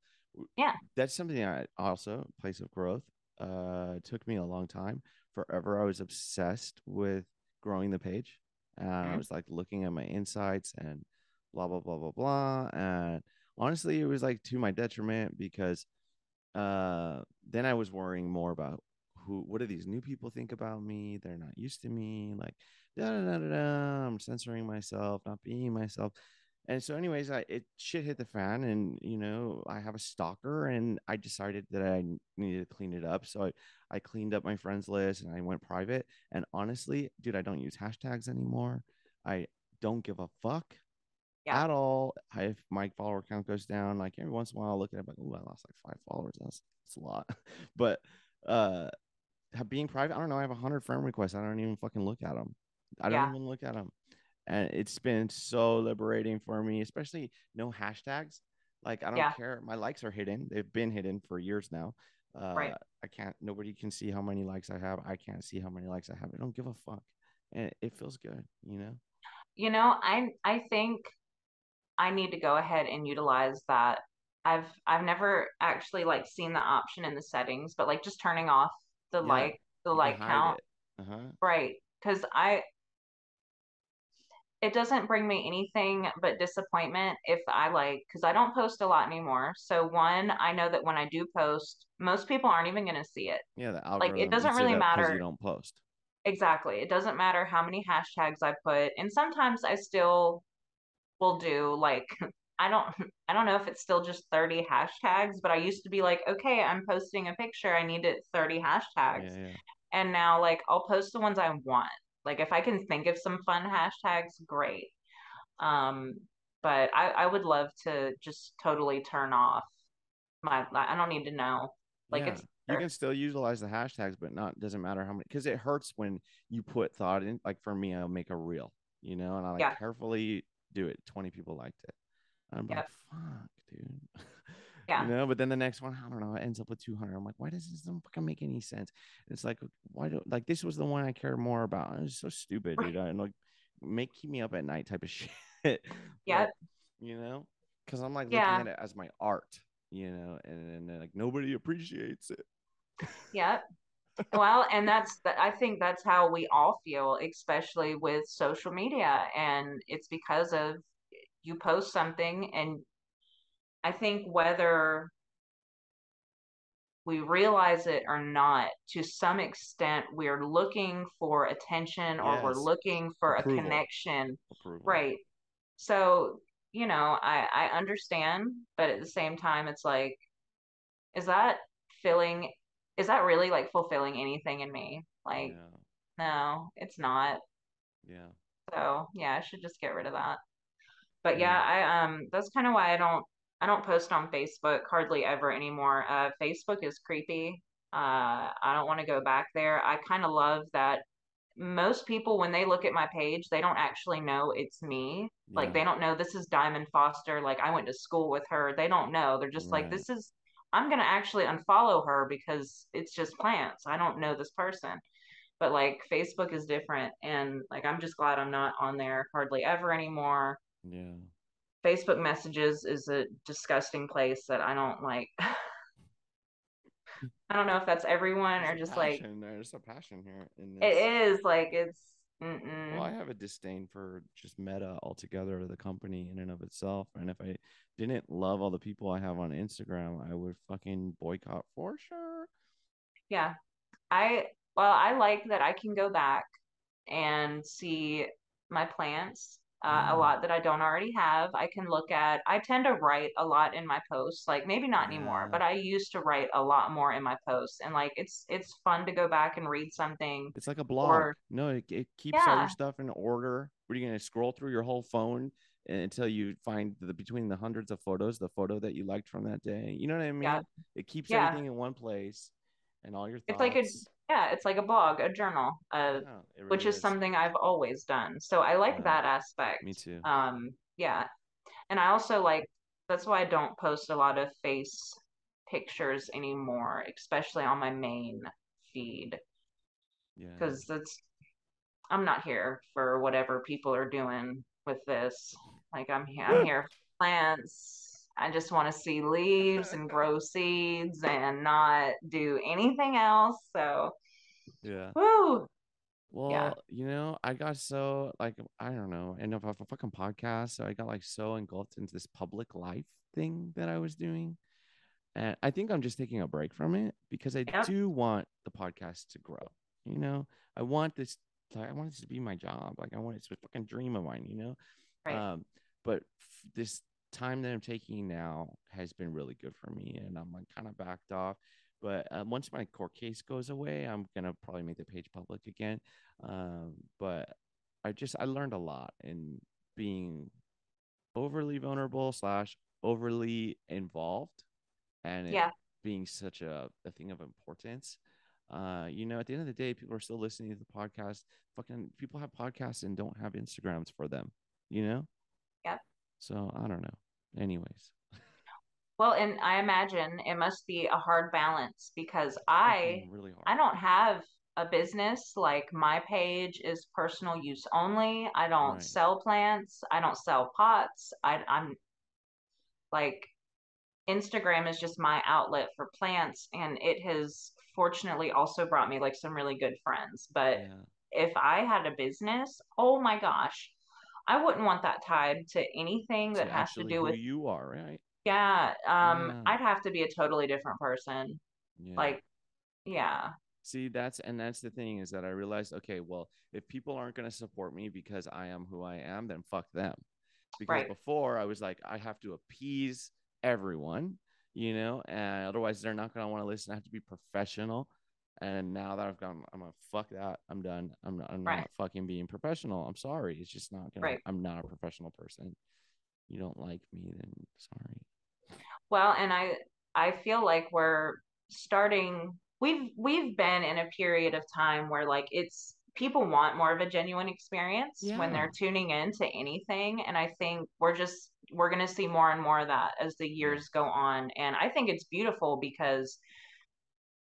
yeah, that's something I also place of growth. Uh, took me a long time. Forever, I was obsessed with growing the page. And mm-hmm. I was like looking at my insights and blah blah blah blah blah. And honestly, it was like to my detriment because uh, then I was worrying more about who what do these new people think about me? They're not used to me like da da da da, da. i'm censoring myself not being myself. And so anyways i it shit hit the fan and you know i have a stalker and i decided that i needed to clean it up. So i, I cleaned up my friends list and i went private. And honestly dude i don't use hashtags anymore. I don't give a fuck yeah. at all. If my follower count goes down like every once in a while i'll look at it like oh i lost like five followers. That's, that's a lot. But uh being private, I don't know. I have a hundred friend requests. I don't even fucking look at them. I don't yeah. even look at them. And it's been so liberating for me, especially no hashtags. Like I don't yeah. care. My likes are hidden. They've been hidden for years now. Uh, right. I can't. Nobody can see how many likes I have. I can't see how many likes I have. I don't give a fuck, and it feels good. You know. You know, I I think I need to go ahead and utilize that. I've I've never actually like seen the option in the settings, but like just turning off the yeah, like the like count. uh-huh. right because i it doesn't bring me anything but disappointment if i like because i don't post a lot anymore. So one i know that when i do post most people aren't even going to see it. Yeah the like it doesn't really matter you don't post. Exactly it doesn't matter how many hashtags i put and sometimes i still will do like I don't I don't know if it's still just 30 hashtags, but I used to be like, okay, I'm posting a picture, I need it 30 hashtags. Yeah, yeah. And now like I'll post the ones I want. Like if I can think of some fun hashtags, great. Um, but I, I would love to just totally turn off my I don't need to know. Like yeah. it's you can still utilize the hashtags, but not doesn't matter how many because it hurts when you put thought in. Like for me, I'll make a reel, you know, and I like carefully do it. 20 people liked it. I'm yep. like, fuck, dude. Yeah. You know, but then the next one, I don't know, it ends up with 200. I'm like, why does this don't fucking make any sense? And it's like, why do like this was the one I care more about? It's so stupid, dude. I like make keep me up at night type of shit. Yep. you know, because I'm like Yeah. looking at it as my art, you know, and, and then like nobody appreciates it. Yep. Well, and that's the, I think that's how we all feel, especially with social media. And it's because of you post something, and I think whether we realize it or not, to some extent, we're looking for attention or we're looking for Approval. a connection. Approval. Right. So, you know, I, I understand, but at the same time, it's like, is that filling, is that really like fulfilling anything in me? Like, Yeah. no, it's not. Yeah. So yeah, I should just get rid of that. But Yeah. yeah, I um that's kind of why I don't I don't post on Facebook hardly ever anymore. Uh Facebook is creepy. Uh I don't want to go back there. I kind of love that most people when they look at my page, they don't actually know it's me. Like they don't know this is Diamond Foster, like I went to school with her. They don't know. They're just like this is I'm going to actually unfollow her because it's just plants. I don't know this person but like Facebook is different and like I'm just glad I'm not on there hardly ever anymore. Yeah. Facebook messages is a disgusting place that I don't like. I don't know if that's everyone There's or just like. There's a passion here in this. is like it's mm-mm. Well, I have a disdain for just Meta altogether, the company in and of itself. And if I didn't love all the people I have on Instagram, I would fucking boycott for sure. yeah. I well, I like that I can go back and see my plants. Uh, Yeah. a lot that I don't already have. I can look at. I tend to write a lot in my posts. Like maybe not anymore, but I used to write a lot more in my posts. And like it's it's fun to go back and read something. It's like a blog. Or no, it, it keeps all your stuff in order. What are you gonna scroll through your whole phone until you find the between the hundreds of photos, the photo that you liked from that day? You know what I mean? yeah, It keeps yeah. everything in one place and all your thoughts. It's like a. yeah, it's like a blog, a journal. Uh, Yeah, it which is is. something I've always done. So I like Right. that aspect. Me too. Um, yeah. And I also like that's why I don't post a lot of face pictures anymore, especially on my main feed, Yeah. because that's I'm not here for whatever people are doing with this. Like I'm here, I'm here for plants. I just want to see leaves and grow seeds and not do anything else. So, Yeah. woo, Well, yeah, you know, I got so like I don't know, and if I a fucking podcast, so I got like so engulfed into this public life thing that I was doing. And I think I'm just taking a break from it because I yep, do want the podcast to grow. You know, I want this like I want this to be my job. Like I want it to be a fucking dream of mine, you know? right, Um, but this time that I'm taking now has been really good for me, and I'm like kind of backed off. But uh, once my court case goes away, I'm gonna probably make the page public again. Um, but I just I learned a lot in being overly vulnerable slash overly involved, and yeah, being such a, a thing of importance. Uh, you know, at the end of the day, people are still listening to the podcast. Fucking people have podcasts and don't have Instagrams for them. You know. So I don't know. Anyways, Well, and I imagine it must be a hard balance because I really I don't have a business like my page is personal use only. I don't Right. sell plants. I don't sell pots. I I'm like Instagram is just my outlet for plants and it has fortunately also brought me like some really good friends. But Yeah. if I had a business, oh my gosh, I wouldn't want that tied to anything To that has to do who with you are, right? yeah, um Yeah. I'd have to be a totally different person. Yeah. Like yeah, See, that's and that's the thing is that I realized, okay, well, if people aren't going to support me because I am who I am, then fuck them. Because right. before I was like, I have to appease everyone, you know, and otherwise they're not going to want to listen. I have to be professional. And now that I've gone, I'm gonna fuck that. I'm done. I'm not, I'm Right. not fucking being professional. I'm sorry. It's just not gonna. Right. I'm not a professional person. You don't like me, then sorry. Well, and I I feel like we're starting we've we've been in a period of time where like it's people want more of a genuine experience when they're tuning in to anything and I think we're just we're going to see more and more of that as the years go on and I think it's beautiful because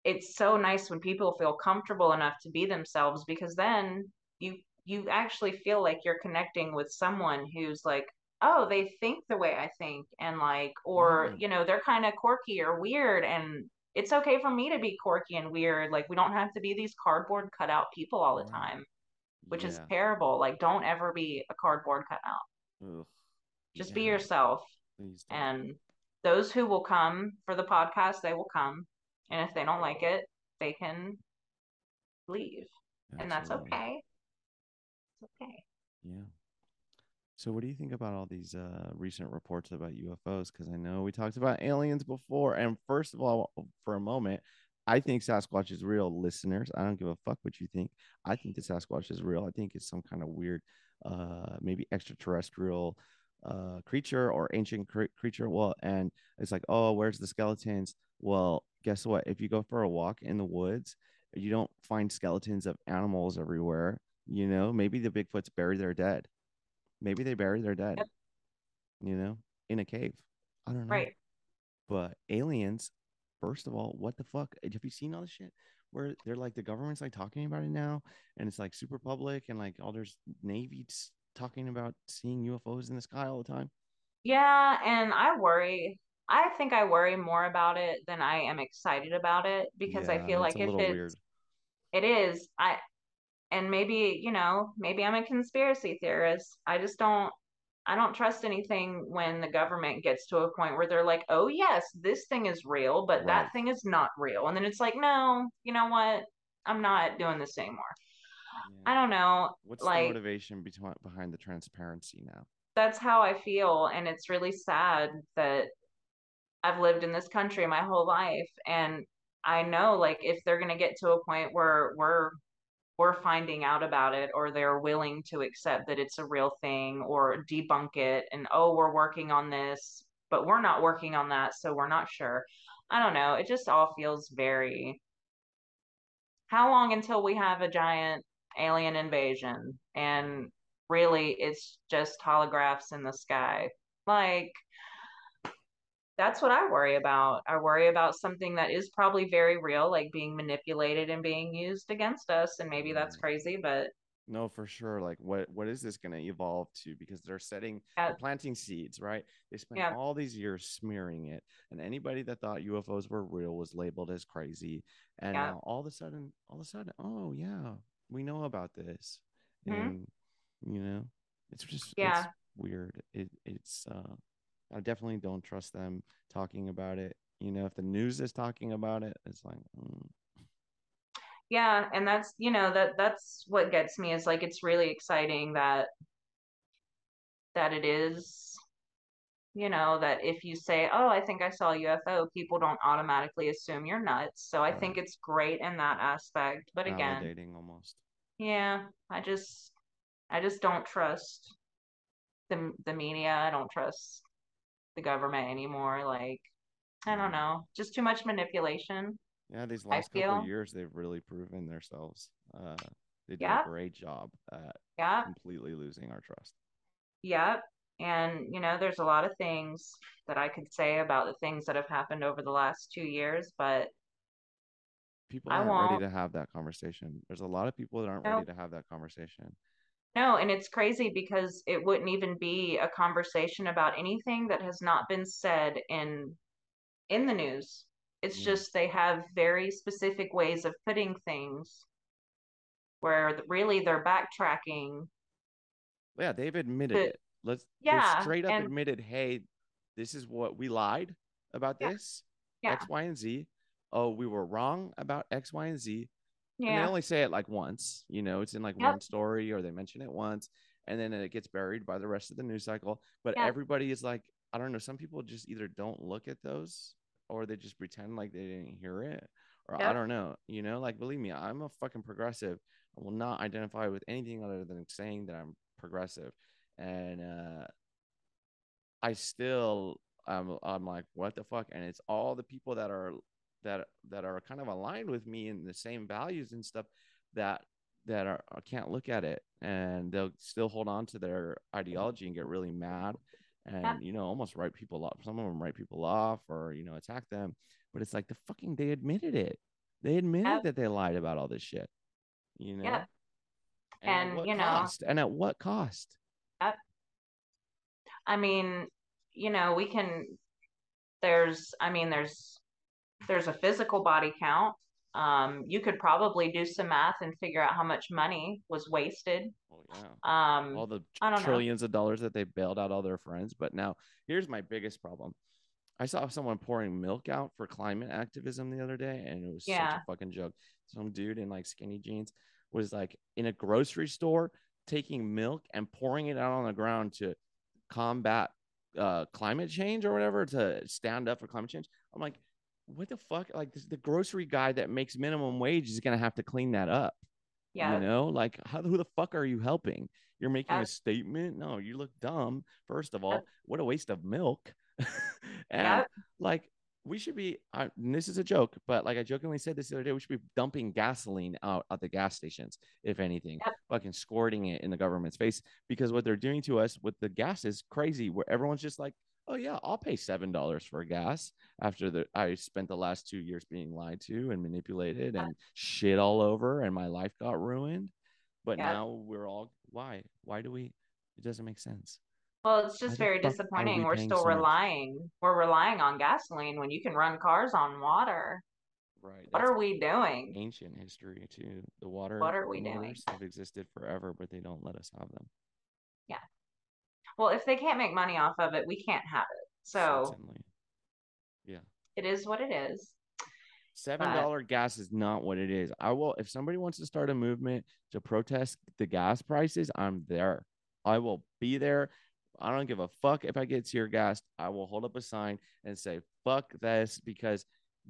it's so nice when people feel comfortable enough to be themselves because then you you actually feel like you're connecting with someone who's like oh they think the way i think and like or Yeah. you know they're kind of quirky or weird and it's okay for me to be quirky and weird like we don't have to be these cardboard cutout people all the Right. time which is terrible like don't ever be a cardboard cutout Ugh. just be yourself and those who will come for the podcast they will come and if they don't like it they can leave and that's okay it's okay Yeah. So, what do you think about all these uh, recent reports about UFOs? Because I know we talked about aliens before. And first of all, for a moment, I think Sasquatch is real, listeners. I don't give a fuck what you think. I think the Sasquatch is real. I think it's some kind of weird, uh, maybe extraterrestrial uh, creature or ancient cre- creature. Well, and it's like, oh, where's the skeletons? Well, guess what? If you go for a walk in the woods, you don't find skeletons of animals everywhere. You know, maybe the Bigfoots bury their dead. Maybe they bury their dead, you know, in a cave. I don't know. right But aliens, first of all, what the fuck? Have you seen all this shit where they're like the government's like talking about it now and it's like super public and like all there's navies talking about seeing UFOs in the sky all the time? Yeah, and I worry. I think I worry more about it than I am excited about it because I feel like a if little it's weird. it is, I and maybe, you know, maybe I'm a conspiracy theorist. I just don't I don't trust anything when the government gets to a point where they're like, "Oh yes, this thing is real, but Right. that thing is not real." And then it's like, "No, you know what? I'm not doing this anymore." I don't know. What's the motivation between behind the transparency now? that's how I feel. And it's really sad that I've lived in this country my whole life. And I know like if they're gonna get to a point where we're we're finding out about it or they're willing to accept that it's a real thing or debunk it and oh we're working on this, but we're not working on that, so we're not sure. I don't know. It just all feels very how long until we have a giant alien invasion. And really it's just holographs in the sky. Like that's what i worry about. I worry about something that is probably very real like being manipulated and being used against us. And maybe that's crazy but No, for sure. Like, what what is this going to evolve to? Because they're setting, uh, they're planting seeds, right? They spent yeah. all these years smearing it, and anybody that thought UFOs were real was labeled as crazy. And yeah. now all of a sudden, all of a sudden, oh yeah, we know about this, hmm and you know, it's just yeah it's weird. It it's uh, I definitely don't trust them talking about it. You know, if the news is talking about it, it's like, mm, yeah and that's you know that that's what gets me is like it's really exciting that that it is you know that if you say oh i think i saw a ufo people don't automatically assume you're nuts so i think it's great in that aspect but again validating almost. yeah i just i just don't trust the the media i don't trust the government anymore like i don't know just too much manipulation Yeah, these last couple of years, they've really proven themselves. Uh, they did yeah a great job at yeah completely losing our trust. yeah and you know there's a lot of things that i could say about the things that have happened over the last two years but People aren't ready to have that conversation. There's a lot of people that aren't no ready to have that conversation. No, and it's crazy because it wouldn't even be a conversation about anything that has not been said in in the news. It's Yeah. just they have very specific ways of putting things where really they're backtracking Yeah, they've admitted to it. Let's yeah, straight up and admitted, hey, this is what we lied about yeah, this, yeah, X, Y, and Z. Oh, we were wrong about X, Y, and Z. And they only say it like once, you know, it's in like yep, one story or they mention it once and then it gets buried by the rest of the news cycle. But yeah, everybody is like, I don't know, some people just either don't look at those or they just pretend like they didn't hear it. Or I don't know, you know, like believe me, I'm a fucking progressive. I will not identify with anything other than saying that I'm progressive. And uh I still I'm I'm like, what the fuck? And it's all the people that are that that are kind of aligned with me in the same values and stuff that that are can't look at it and they'll still hold on to their ideology and get really mad and you know almost write people off. Some of them write people off or you know attack them, but it's like the fucking they admitted it. They admitted yep, that they lied about all this shit. You know, yep. at And, what you know- cost? and at what cost? I mean, you know, we can there's I mean there's there's a physical body count. Um, you could probably do some math and figure out how much money was wasted. Oh yeah. Um, all the I don't know. trillions of dollars that they bailed out all their friends. But now here's my biggest problem. I saw someone pouring milk out for climate activism the other day, and it was such a fucking joke. Some dude in like skinny jeans was like in a grocery store taking milk and pouring it out on the ground to combat uh climate change or whatever to stand up for climate change. I'm like, what the fuck? Like this, the grocery guy that makes minimum wage is gonna have to clean that up. yeah, You know, like how who the fuck are you helping? You're making Yeah. a statement. No, you look dumb. First of all, Yep. what a waste of milk. and Yep. like we should be. Uh, and this is a joke, but like I jokingly said this the other day, we should be dumping gasoline out at the gas stations, if anything, fucking squirting it in the government's face because what they're doing to us with the gas is crazy. Where everyone's just like, oh yeah, I'll pay seven dollars for gas after the I spent the last two years being lied to and manipulated and shit all over, and my life got ruined. But Yeah. now we're all why? Why do we? It doesn't make sense. Well, it's just very disappointing. we We're still so much? relying. We're relying on gasoline when you can run cars on water. Right. What are we doing? ancient history too. The water What are we doing? have existed forever, but they don't let us have them. Yeah. Well, if they can't make money off of it, we can't have it. So Certainly. it is what it is. Seven dollar gas is not what it is. I will if somebody wants to start a movement to protest the gas prices, I'm there. I will be there. I don't give a fuck if I get tear gassed. I will hold up a sign and say, fuck this because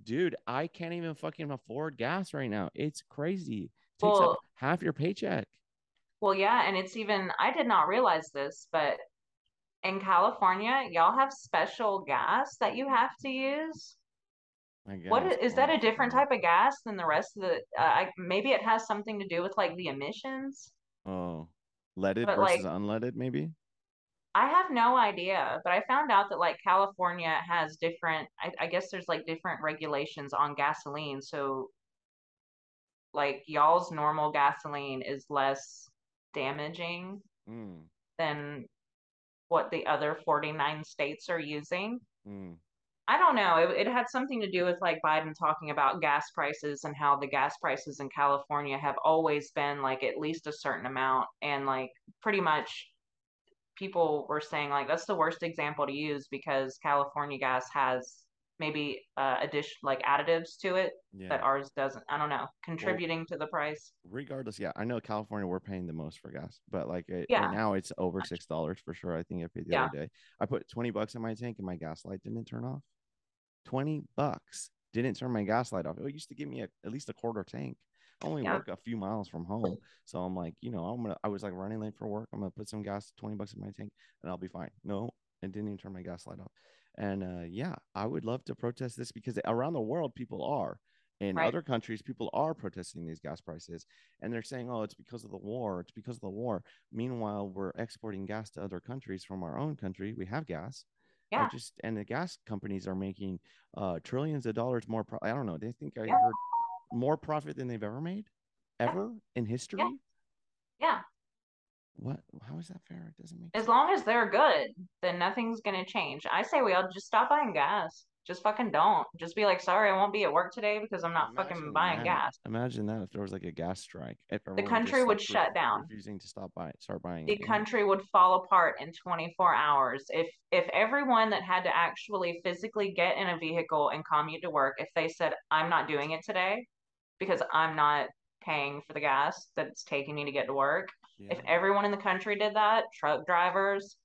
dude, I can't even fucking afford gas right now. It's crazy. It takes up Well- half your paycheck. Well, yeah, and it's even I did not realize this, but in California, y'all have special gas that you have to use. I What guess, i- is that a different type of gas than the rest of the uh, I maybe it has something to do with like the emissions. Oh, leaded But, versus like- unleaded, maybe. I have no idea, but I found out that like California has different I, I guess there's like different regulations on gasoline. So like y'all's normal gasoline is less damaging Mm, than what the other 49 states are using. mm. I don't know. It, it had something to do with like Biden talking about gas prices and how the gas prices in California have always been like at least a certain amount. And like pretty much people were saying like that's the worst example to use because California gas has maybe uh, addition like additives to it Yeah. that ours doesn't. I don't know, contributing to the price. Regardless, yeah, I know California we're paying the most for gas, but like it, Yeah. right now it's over six dollars for sure. I think I paid the Yeah. other day. I put twenty bucks in my tank and my gas light didn't turn off. Twenty bucks didn't turn my gas light off. It used to give me a, at least a quarter tank. I only Yeah. work a few miles from home, so I'm like, you know, I'm gonna. I was like running late for work. I'm gonna put some gas, twenty bucks in my tank, and I'll be fine. No, it didn't even turn my gas light off. And uh, yeah, I would love to protest this because around the world people are. In Right. other countries, people are protesting these gas prices, and they're saying, "Oh, it's because of the war. It's because of the war." Meanwhile, we're exporting gas to other countries from our own country. We have gas. I Yeah. just and the gas companies are making uh trillions of dollars more. Pro- I don't know. They think I Yeah. heard more profit than they've ever made, ever in history. Yeah. What? How is that fair? It doesn't make As sense. long as they're good, then nothing's gonna change. I say we all just stop buying gas. Just fucking don't. Just be like, sorry, I won't be at work today because I'm not fucking buying that. gas. Imagine that if there was like a gas strike. If just country would shut down. refusing to stop buy, start buying. The country would fall apart in 24 hours. If if everyone that had to actually physically get in a vehicle and commute to work, if they said, I'm not doing it today because I'm not paying for the gas that's taking me to get to work, if everyone in the country did that, truck drivers,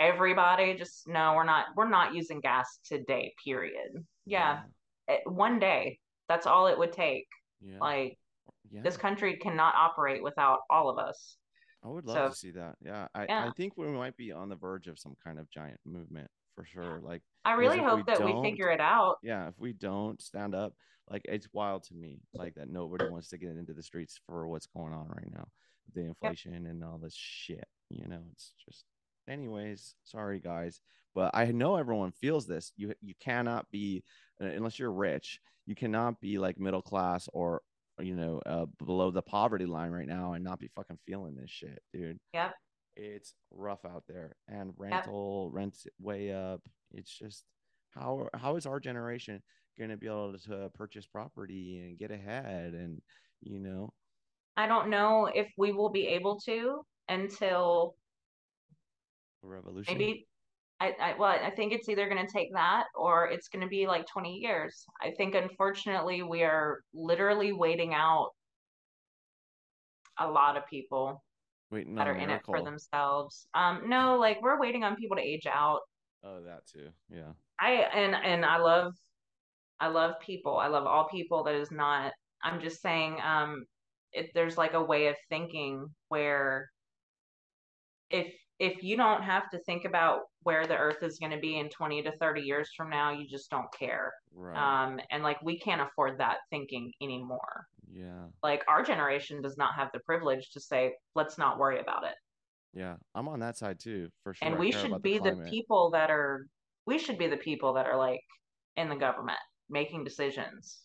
everybody just no, we're not we're not using gas today, period. Yeah, eh, one day. That's all it would take. Yeah. Like yeah. this country cannot operate without all of us. I would love so- to see that. Yeah. I, I think we might be on the verge of some kind of giant movement for sure. Like I really hope we that we figure it out. yeah, if we don't stand up, like it's wild to me, like that nobody wants to get into the streets for what's going on right now, the inflation and all this shit. You know, it's just. Anyways, sorry guys, but I know everyone feels this. You you cannot be uh, unless you're rich. You cannot be like middle class or you know, uh, below the poverty line right now and not be fucking feeling this shit, dude. Yep. It's rough out there, and rental rents way up. It's just how how is our generation going to be able to purchase property and get ahead and you know I don't know if we will be able to until a revolution maybe I, I well, I think it's either going to take that or it's going to be like 20 years. I think unfortunately we are literally waiting out a lot of people waiting that are in it for themselves. Um, no, like we're waiting on people to age out. oh that too yeah I and and I love I love people. I love all people that is not I'm just saying um if there's like a way of thinking where if if you don't have to think about where the earth is going to be in 20 to 30 years from now, you just don't care. right Um and like we can't afford that thinking anymore. yeah Like our generation does not have the privilege to say let's not worry about it. yeah i'm on that side too for sure and I we should be the, people that are we should be the people that are like in the government making decisions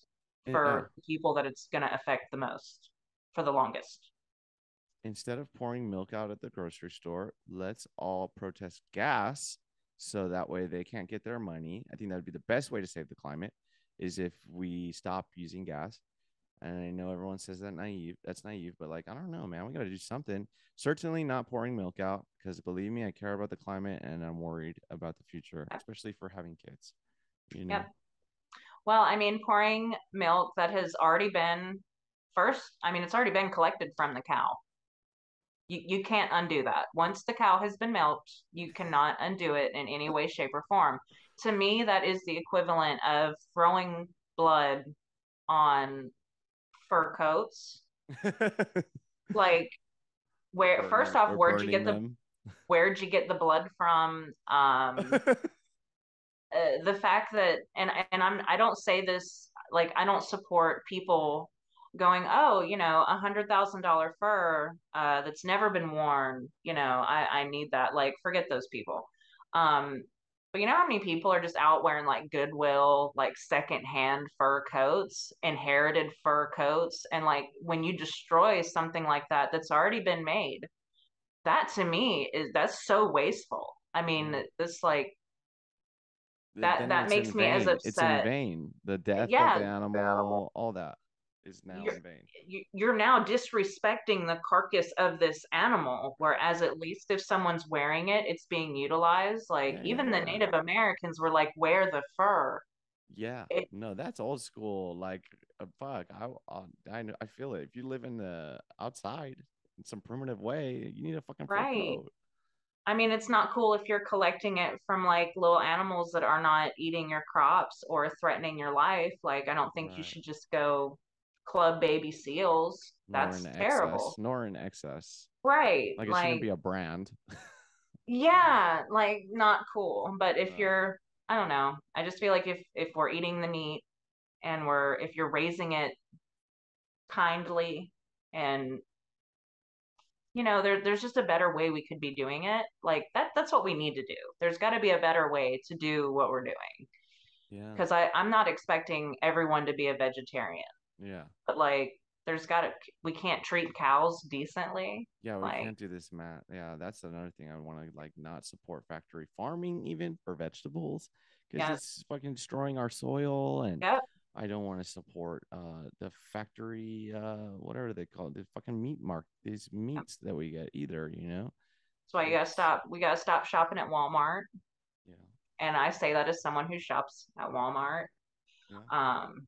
for people that it's going to affect the most for the longest instead of pouring milk out at the grocery store, let's all protest gas so that way they can't get their money. I think that would be the best way to save the climate is if we stop using gas. And I know everyone says that naive, that's naive, but like I don't know, man, we got to do something. Certainly not pouring milk out because believe me, I care about the climate and I'm worried about the future, especially for having kids. You know. Yep. Well i mean pouring milk that has already been first i mean it's already been collected from the cow. You, you can't undo that. Once the cow has been milked you cannot undo it in any way shape or form. To me that is the equivalent of throwing blood on fur coats. Like where first off where'd you get the burning where'd you get the blood from um them. uh, the fact that and and I'm I don't say this like I don't support people going oh you know a hundred thousand dollar fur uh that's never been worn you know I I need that. Like forget those people. Um but you know how many people are just out wearing like Goodwill like secondhand fur coats inherited fur coats and like when you destroy something like that that's already been made that to me is that's so wasteful. I mean this like That- that makes me as vain. It's in vain. The death Yeah. of the animal, all that is now You're- in vain. you- you're now disrespecting the carcass of this animal whereas at least if someone's wearing it it's being utilized like Yeah, yeah, even the yeah. native americans were like wear the fur Yeah, It- no, that's old school. Like, uh, fuck, I, I, I, know- I feel it. If you live in the outside in some primitive way, you need a fucking fur Right. coat. I mean it's not cool if you're collecting it from like little animals that are not eating your crops or threatening your life like i don't think you should just go club baby seals that's terrible excess. Nor in excess. right Like, it like shouldn't be a brand. yeah like not cool but if Right. you're i don't know i just feel like if if we're eating the meat and we're if you're raising it kindly and you know there there's just a better way we could be doing it like that that's what we need to do there's got to be a better way to do what we're doing Yeah. because i i'm not expecting everyone to be a vegetarian Yeah. but like there's got to we can't treat cows decently Yeah, we Like- can't do this, Matt. Yeah, that's another thing I want to like not support factory farming even for vegetables because Yeah. it's fucking destroying our soil and Yep. I don't want to support uh the factory uh whatever they call it, the fucking meat mark these meats that we get either, you know? that's why you gotta stop we gotta stop shopping at walmart Yeah. and I say that as someone who shops at Walmart. Yeah. Um,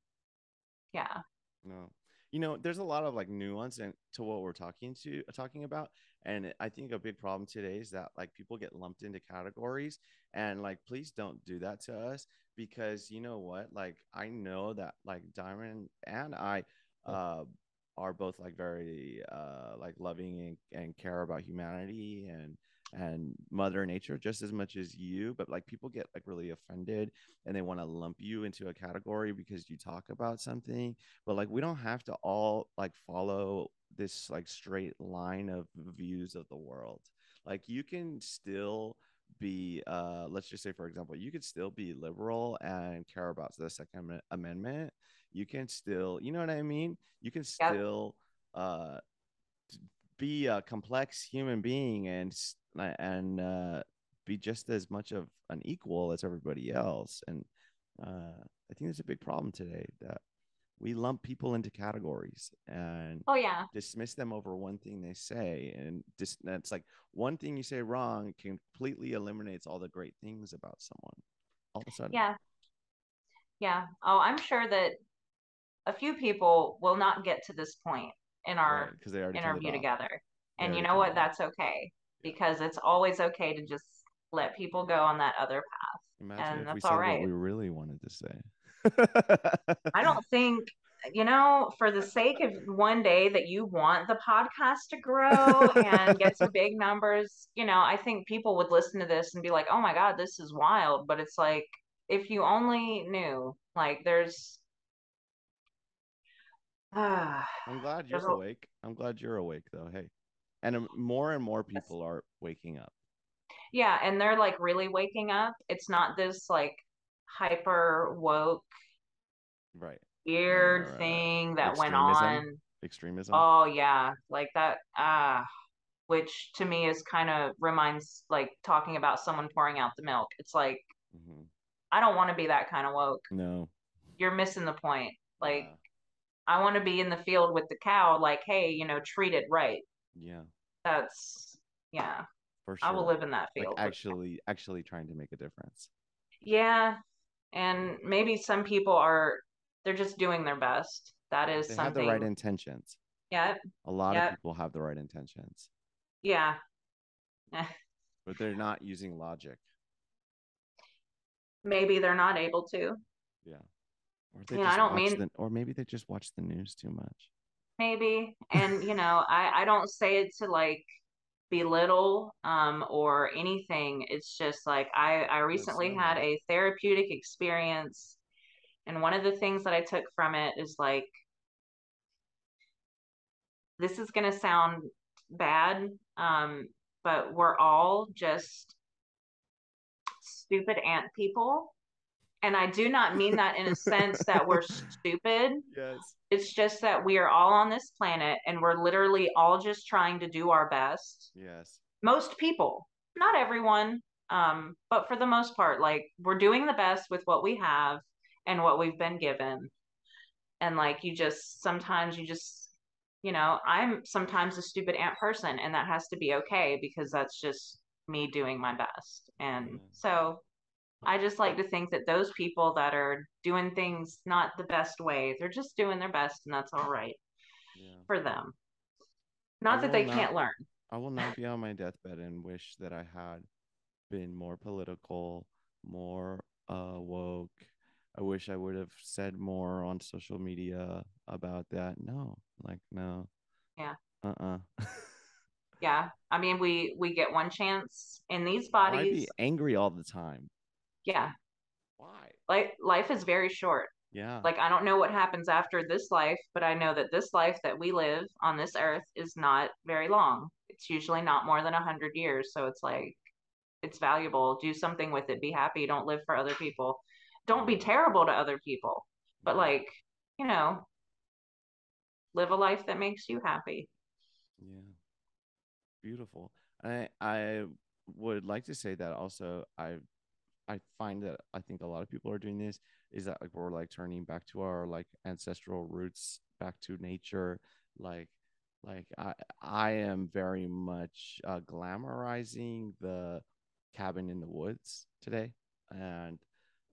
yeah, No. You know, there's a lot of like nuance and to what we're talking to talking about. And I think a big problem today is that like people get lumped into categories and like please don't do that to us because you know what? Like I know that like Diamond and I uh are both like very uh like loving and, and care about humanity and and mother nature just as much as you but like people get like really offended and they want to lump you into a category because you talk about something but like we don't have to all like follow this like straight line of views of the world. Like you can still be uh let's just say for example you could still be liberal and care about the second amendment. You can still you know what i mean? You can still uh be a complex human being and and uh be just as much of an equal as everybody else. And uh i think there's a big problem today that we lump people into categories and oh yeah. dismiss them over one thing they say. And just that's like one thing you say wrong completely eliminates all the great things about someone all of a sudden. Yeah. Yeah. Oh i'm sure that a few people will not get to this point in our right, they interview together. And you know what? that's okay because it's always okay to just let people go on that other path Imagine and that's all right what we really wanted to say I don't think you know, for the sake of one day that you want the podcast to grow and get some big numbers, you know, I think people would listen to this and be like, oh my God, this is wild. But it's like, if you only knew, like, there's. Uh, I'm glad you're awake. I'm glad you're awake, though. Hey. And um, more and more people are waking up. Yeah. And they're like really waking up. It's not this like hyper woke right. weird right, thing that went on. Extremism? Oh yeah. Like that ah uh, which to me is kind of reminds like talking about someone pouring out the milk. It's like mm-hmm. i don't want to be that kind of woke. No. You're missing the point. Like yeah. i want to be in the field with the cow like hey you know treat it right yeah. That's yeah. For sure i will live in that field like actually actually trying to make a difference. Yeah and maybe some people are they're just doing their best. That is they something have the right intentions. Yeah a lot yep. of people have the right intentions. Yeah. But they're not using logic. Maybe they're not able to. Yeah. Or they yeah, i don't mean the, or maybe they just watch the news too much maybe and you know i i don't say it to like belittle um, or anything. It's just like I, I recently had a therapeutic experience. And one of the things that I took from it is like, this is going to sound bad, um, but we're all just stupid ant people. And I do not mean that in a sense that we're stupid. Yes. It's just that we are all on this planet and we're literally all just trying to do our best. Yes. Most people, not everyone, um, but for the most part, like we're doing the best with what we have and what we've been given. And like you just sometimes you just, you know, I'm sometimes a stupid ant person and that has to be okay because that's just me doing my best. And so I just like to think that those people that are doing things not the best way, they're just doing their best and that's all right yeah. for them. Not that they not, can't learn. I will not be on my deathbed and wish that I had been more political, more uh, woke. I wish I would have said more on social media about that. No, like no. Yeah. Uh-uh. yeah. I mean, we we get one chance in these bodies. Why be angry all the time? Yeah. Why? Like life is very short. Yeah. Like I don't know what happens after this life, but I know that this life that we live on this earth is not very long. It's usually not more than a hundred years. So it's like it's valuable. Do something with it. Be happy. Don't live for other people. Don't be mm. terrible to other people. But like, you know, live a life that makes you happy. Yeah. Beautiful. I I would like to say that also I've I find that I think a lot of people are doing this is that like we're like turning back to our like ancestral roots, back to nature. Like, like I I am very much uh, glamorizing the cabin in the woods today, and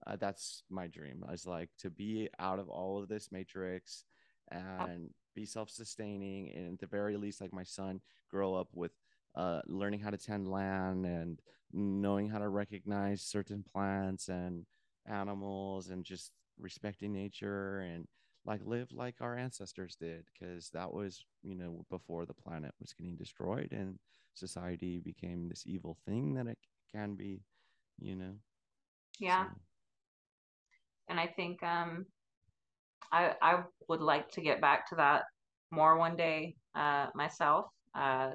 uh, that's my dream. Is like to be out of all of this matrix and be self-sustaining, and at the very least, like my son, grow up with uh, learning how to tend land and knowing how to recognize certain plants and animals and just respecting nature and like live like our ancestors did because that was you know before the planet was getting destroyed and society became this evil thing that it can be you know yeah so. and i think um i i would like to get back to that more one day uh myself uh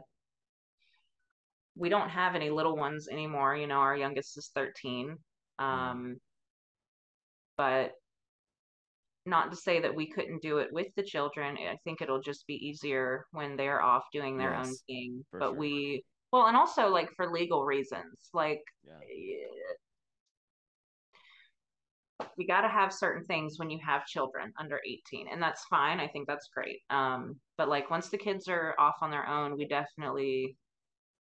we don't have any little ones anymore. You know, our youngest is 13. Um, but not to say that we couldn't do it with the children. I think it'll just be easier when they're off doing their yes, own thing. But sure. we, well, and also like for legal reasons, like yeah. we got to have certain things when you have children under 18 and that's fine i think that's great um, but like once the kids are off on their own we definitely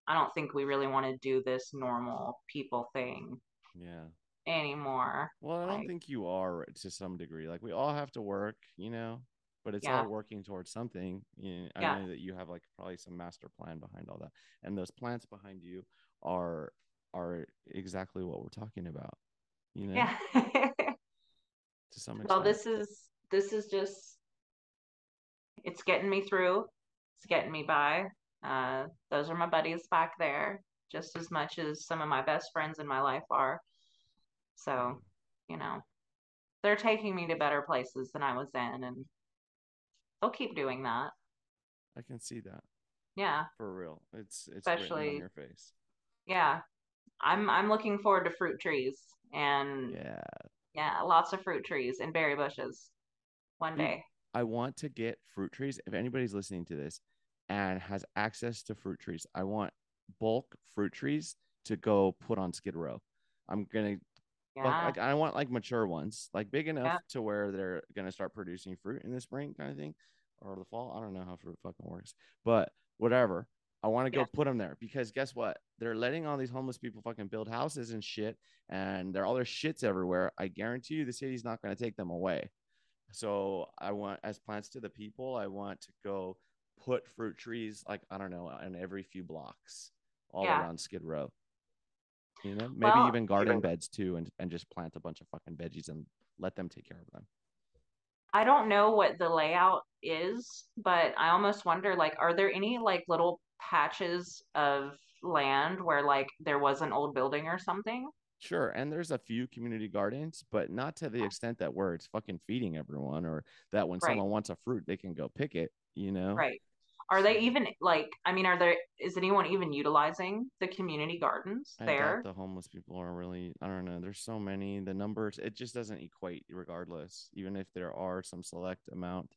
i don't think we really want to do this normal people thing yeah. anymore. Well i don't like, think you are to some degree. Like we all have to work you know but it's yeah. all working towards something. You know, i yeah. know that you have like probably some master plan behind all that and those plants behind you are are exactly what we're talking about you know? Yeah. To some extent well this is this is just it's getting me through it's getting me by uh those are my buddies back there just as much as some of my best friends in my life are. So you know they're taking me to better places than i was in and they'll keep doing that. I can see that. Yeah. For real. It's it's especially on your face. Yeah. I'm i'm looking forward to fruit trees and yeah, yeah, lots of fruit trees and berry bushes one day. I want to get fruit trees. If anybody's listening to this and has access to fruit trees, I want bulk fruit trees to go put on Skid Row. I'm gonna yeah. like I want like mature ones, like big enough yeah. to where they're gonna start producing fruit in the spring kind of thing or the fall. I don't know how fruit fucking works, but whatever. I want to go yeah. put them there because guess what? They're letting all these homeless people fucking build houses and shit, and they're all their shits everywhere. I guarantee you, the city's not going to take them away. So I want, as plants to the people, I want to go put fruit trees like I don't know uh, in every few blocks all yeah. around Skid Row. You know, maybe well, even garden beds too, and and just plant a bunch of fucking veggies and let them take care of them. I don't know what the layout is, but I almost wonder like, are there any like little patches of land where like there was an old building or something. Sure, and there's a few community gardens, but not to the extent that where it's fucking feeding everyone, or that when right. someone wants a fruit, they can go pick it. You know, right? Are they even like? I mean, are there? Is anyone even utilizing the community gardens I there? the homeless people are really. I don't know. There's so many. The numbers. It just doesn't equate, regardless. Even if there are some select amount,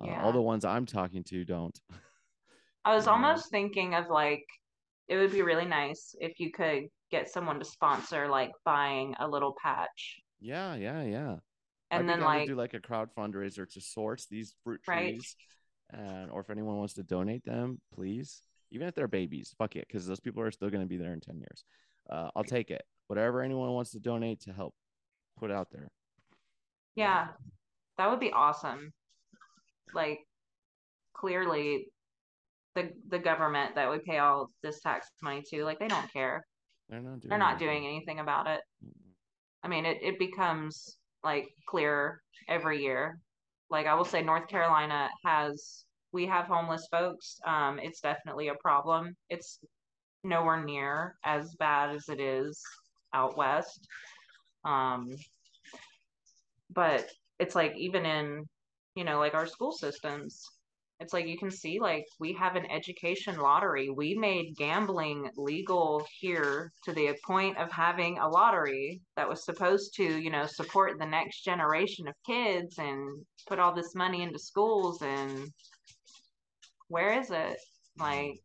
uh, yeah. all the ones I'm talking to don't. I was almost thinking of like it would be really nice if you could get someone to sponsor like buying a little patch. Yeah, yeah, yeah. And I'd then like do like a crowd fundraiser to source these fruit trees, right. And or if anyone wants to donate them, please. Even if they're babies, fuck it, because those people are still going to be there in ten years. Uh, I'll take it. Whatever anyone wants to donate to help put out there. Yeah, that would be awesome. Like, clearly, the the government that we pay all this tax money to like they don't care they're not doing, they're not anything. doing anything about it i mean it, it becomes like clearer every year like i will say north carolina has we have homeless folks. Um it's definitely a problem. It's nowhere near as bad as it is out west. Um but it's like even in you know like our school systems it's like you can see like we have an education lottery. We made gambling legal here to the point of having a lottery that was supposed to you know support the next generation of kids and put all this money into schools and where is it? Like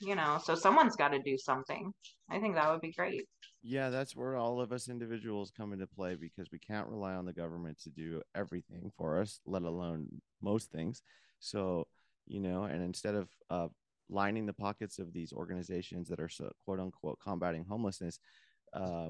you know so someone's got to do something. I think that would be great. Yeah that's where all of us individuals come into play because we can't rely on the government to do everything for us let alone most things so, you know, and instead of uh, lining the pockets of these organizations that are so, quote unquote combating homelessness, uh,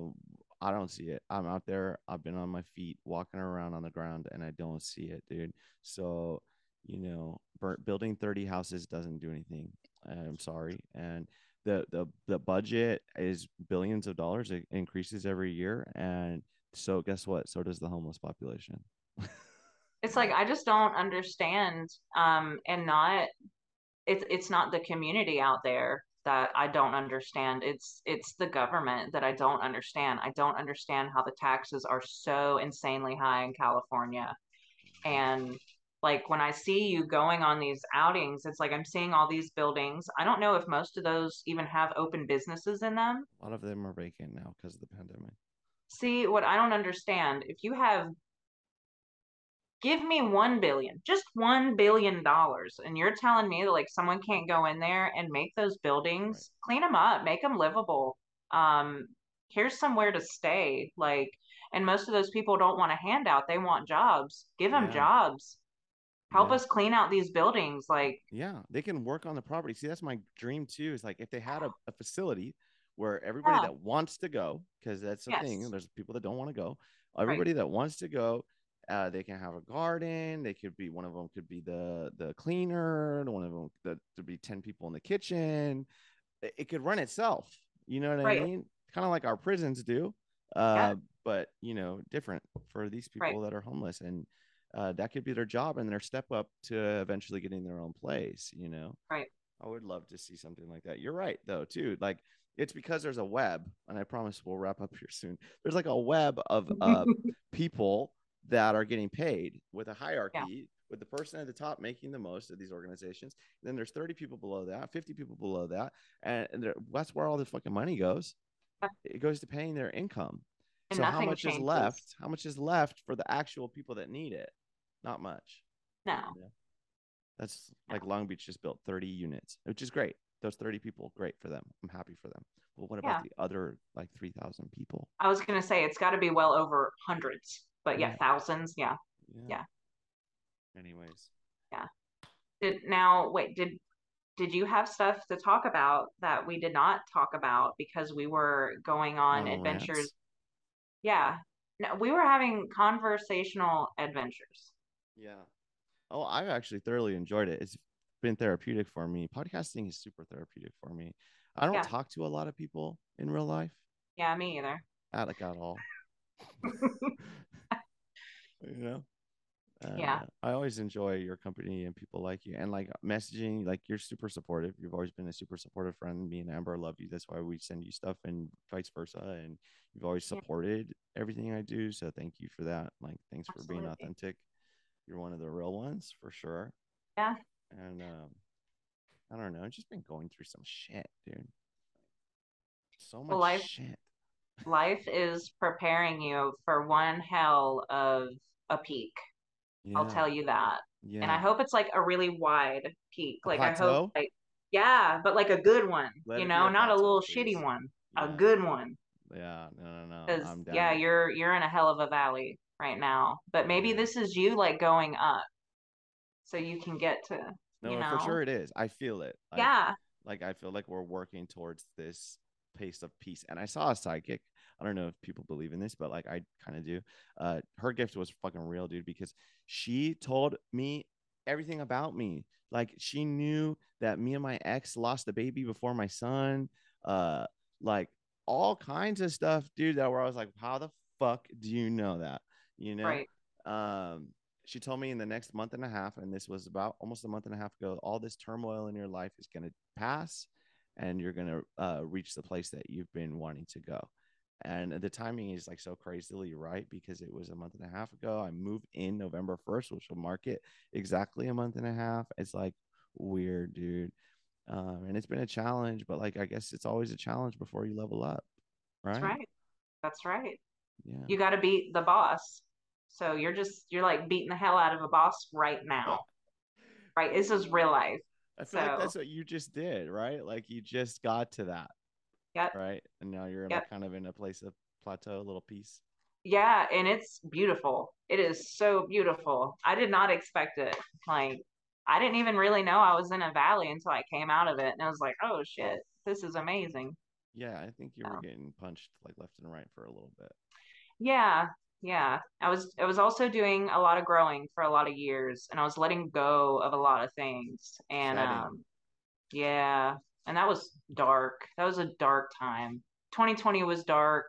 I don't see it. I'm out there. I've been on my feet, walking around on the ground, and I don't see it, dude. So, you know, building 30 houses doesn't do anything. I'm sorry. And the the the budget is billions of dollars. It increases every year, and so guess what? So does the homeless population. it's like I just don't understand um and not it's it's not the community out there that I don't understand. It's it's the government that I don't understand. I don't understand how the taxes are so insanely high in California. And like when I see you going on these outings, it's like I'm seeing all these buildings. I don't know if most of those even have open businesses in them. A lot of them are vacant now because of the pandemic. See, what I don't understand, if you have give me 1 billion, just 1 billion dollars and you're telling me that like someone can't go in there and make those buildings, right. clean them up, make them livable. Um here's somewhere to stay like and most of those people don't want a handout, they want jobs. Give them yeah. jobs help yeah. us clean out these buildings like yeah they can work on the property see that's my dream too is like if they had a, a facility where everybody yeah. that wants to go because that's the yes. thing there's people that don't want to go everybody right. that wants to go uh, they can have a garden they could be one of them could be the the cleaner one of them that to be 10 people in the kitchen it, it could run itself you know what right. i mean kind of like our prisons do uh, yeah. but you know different for these people right. that are homeless and uh, that could be their job and their step up to eventually getting their own place you know right i would love to see something like that you're right though too like it's because there's a web and i promise we'll wrap up here soon there's like a web of uh, people that are getting paid with a hierarchy yeah. with the person at the top making the most of these organizations then there's 30 people below that 50 people below that and, and that's where all the fucking money goes it goes to paying their income and so how much changes. is left how much is left for the actual people that need it not much. No. Yeah. That's no. like Long Beach just built 30 units, which is great. Those 30 people, great for them. I'm happy for them. but what about yeah. the other like 3,000 people? I was going to say it's got to be well over hundreds, but yeah, yeah. thousands. Yeah. yeah. Yeah. Anyways. Yeah. Did now wait, did did you have stuff to talk about that we did not talk about because we were going on oh, adventures? Yeah. No, we were having conversational adventures. Yeah. Oh, I've actually thoroughly enjoyed it. It's been therapeutic for me. Podcasting is super therapeutic for me. I don't yeah. talk to a lot of people in real life. Yeah, me either. At like at all. you know? Uh, yeah. I always enjoy your company and people like you and like messaging, like you're super supportive. You've always been a super supportive friend. Me and Amber love you. That's why we send you stuff and vice versa. And you've always supported yeah. everything I do. So thank you for that. Like, thanks Absolutely. for being authentic you're one of the real ones for sure. Yeah. And um, I don't know. I've just been going through some shit, dude. So much well, life, shit. Life is preparing you for one hell of a peak. Yeah. I'll tell you that. Yeah. And I hope it's like a really wide peak. Like I hope like yeah, but like a good one. Let you know, a not plateau, a little please. shitty one. Yeah. A good one. Yeah, no, no, no. Yeah, you're you're in a hell of a valley right now. But maybe this is you like going up so you can get to no, you know? for sure it is. I feel it. Like, yeah. Like I feel like we're working towards this pace of peace. And I saw a psychic. I don't know if people believe in this, but like I kind of do. Uh, her gift was fucking real, dude, because she told me everything about me. Like she knew that me and my ex lost a baby before my son. Uh, like all kinds of stuff, dude. That where I was like, how the fuck do you know that? you know right. um she told me in the next month and a half and this was about almost a month and a half ago all this turmoil in your life is going to pass and you're going to uh, reach the place that you've been wanting to go and the timing is like so crazily right because it was a month and a half ago i moved in november 1st which will mark it exactly a month and a half it's like weird dude um, and it's been a challenge but like i guess it's always a challenge before you level up right that's right that's right yeah. you got to beat the boss so you're just you're like beating the hell out of a boss right now. Right? This is real life. I feel so, like that's what you just did, right? Like you just got to that. Yep. Right. And now you're yep. kind of in a place of plateau, a little piece. Yeah, and it's beautiful. It is so beautiful. I did not expect it. Like I didn't even really know I was in a valley until I came out of it and I was like, "Oh shit, this is amazing." Yeah, I think you were getting punched like left and right for a little bit. Yeah, yeah i was i was also doing a lot of growing for a lot of years and i was letting go of a lot of things and um yeah and that was dark. That was a dark time. 2020 was dark.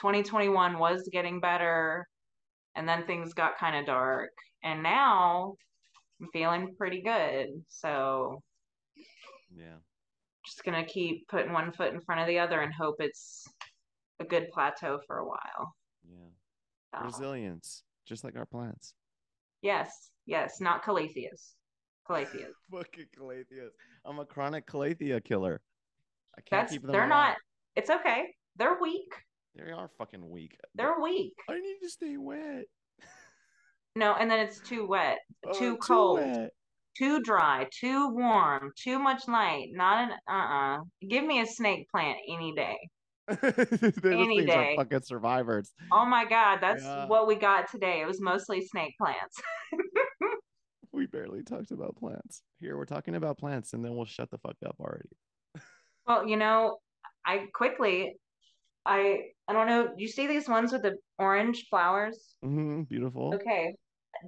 2021 was getting better and then things got kind of dark and now i'm feeling pretty good so yeah. just gonna keep putting one foot in front of the other and hope it's a good plateau for a while yeah resilience, just like our plants. Yes, yes, not Calatheas. Calatheas. Fucking Calatheas. I'm a chronic Calathea killer. I can't That's keep them they're alive. not. It's okay. They're weak. They are fucking weak. They're weak. I need to stay wet. No, and then it's too wet, Oh, too I'm cold, wet. too dry, too warm, too much light. Not an uh uh Give me a snake plant any day. Any day. are fucking survivors. Oh my God, that's Yeah. what we got today. It was mostly snake plants. We barely talked about plants. Here we're talking about plants, and then we'll shut the fuck up already. Well, you know, I quickly, I I don't know. You see these ones with the orange flowers? hmm beautiful. Okay,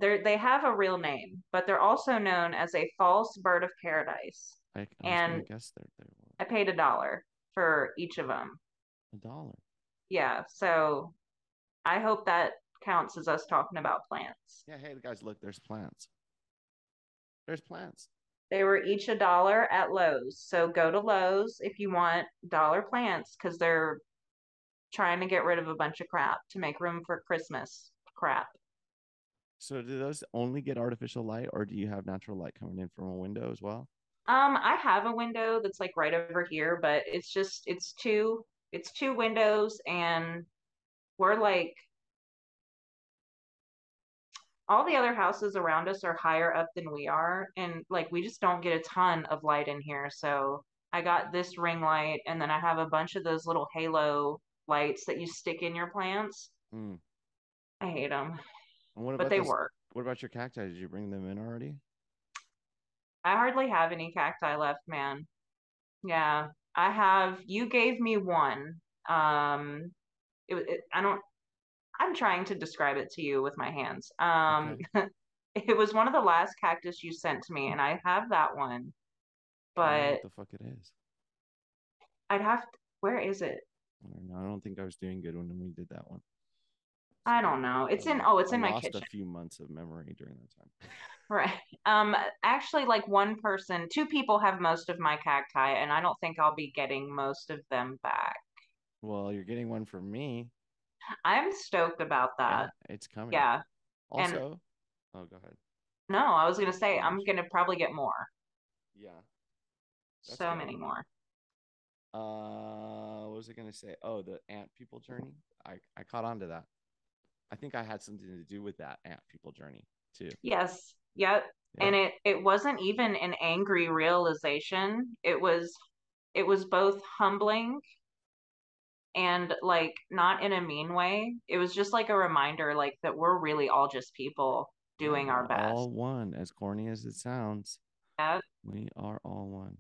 they they have a real name, but they're also known as a false bird of paradise. I, I And- guess there was I paid a dollar for each of them. A dollar. Yeah, so I hope that counts as us talking about plants. Yeah, hey guys, look, there's plants. There's plants. They were each a dollar at Lowe's. So go to Lowe's if you want dollar plants because they're trying to get rid of a bunch of crap to make room for Christmas crap. So do those only get artificial light, or do you have natural light coming in from a window as well? Um, I have a window that's like right over here, but it's just it's two it's two windows and we're like all the other houses around us are higher up than we are and like we just don't get a ton of light in here. So I got this ring light and then I have a bunch of those little halo lights that you stick in your plants. Mm. I hate them, but they those- work. What about your cacti? Did you bring them in already? I hardly have any cacti left, man. Yeah, I have. You gave me one. Um, it, it, I don't. I'm trying to describe it to you with my hands. Um, it was one of the last cactus you sent to me, and I have that one. I don't know But what the fuck it is. I'd have. To, where is it? I don't know. I don't think I was doing good when we did that one. I don't know. It's I in. Oh, it's I in my kitchen. a few months of memory during that time. Right. Um, actually, like one person, two people have most of my cacti, and I don't think I'll be getting most of them back. Well, you're getting one from me. I'm stoked about Yeah, that. it's coming. Yeah. and- Also, oh, go ahead. No, I was gonna say I'm gonna probably get more. Yeah. That's So many more. Uh, what was I gonna say? Oh, the ant people journey. I I caught on to that. I think I had something to do with that ant people journey too. Yes. Yep. Yeah. And it it wasn't even an angry realization. It was it was both humbling and like not in a mean way. It was just like a reminder like that we're really all just people doing our best. All one, as corny as it sounds. Yeah. We are all one.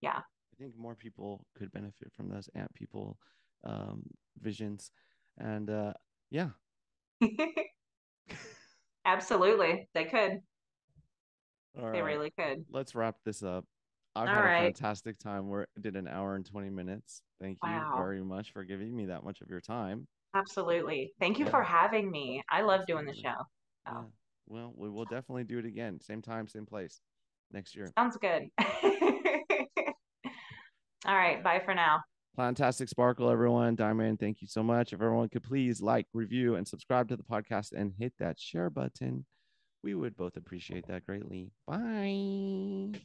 Yeah. I think more people could benefit from those ant people um, visions, and uh, yeah. Absolutely. They could. All They right. really could. Let's wrap this up. I've All had right. a fantastic time. We did an hour and 20 minutes. Thank you Wow. very much for giving me that much of your time. Absolutely. Thank you Yeah. for having me. I love doing the show. Oh. Yeah. Well, we will definitely do it again. Same time, same place next year. Sounds good. All right. Bye for now. Plantastic Sparkle, everyone. Diamond, thank you so much. If everyone could please like, review, and subscribe to the podcast and hit that share button, we would both appreciate that greatly. Bye.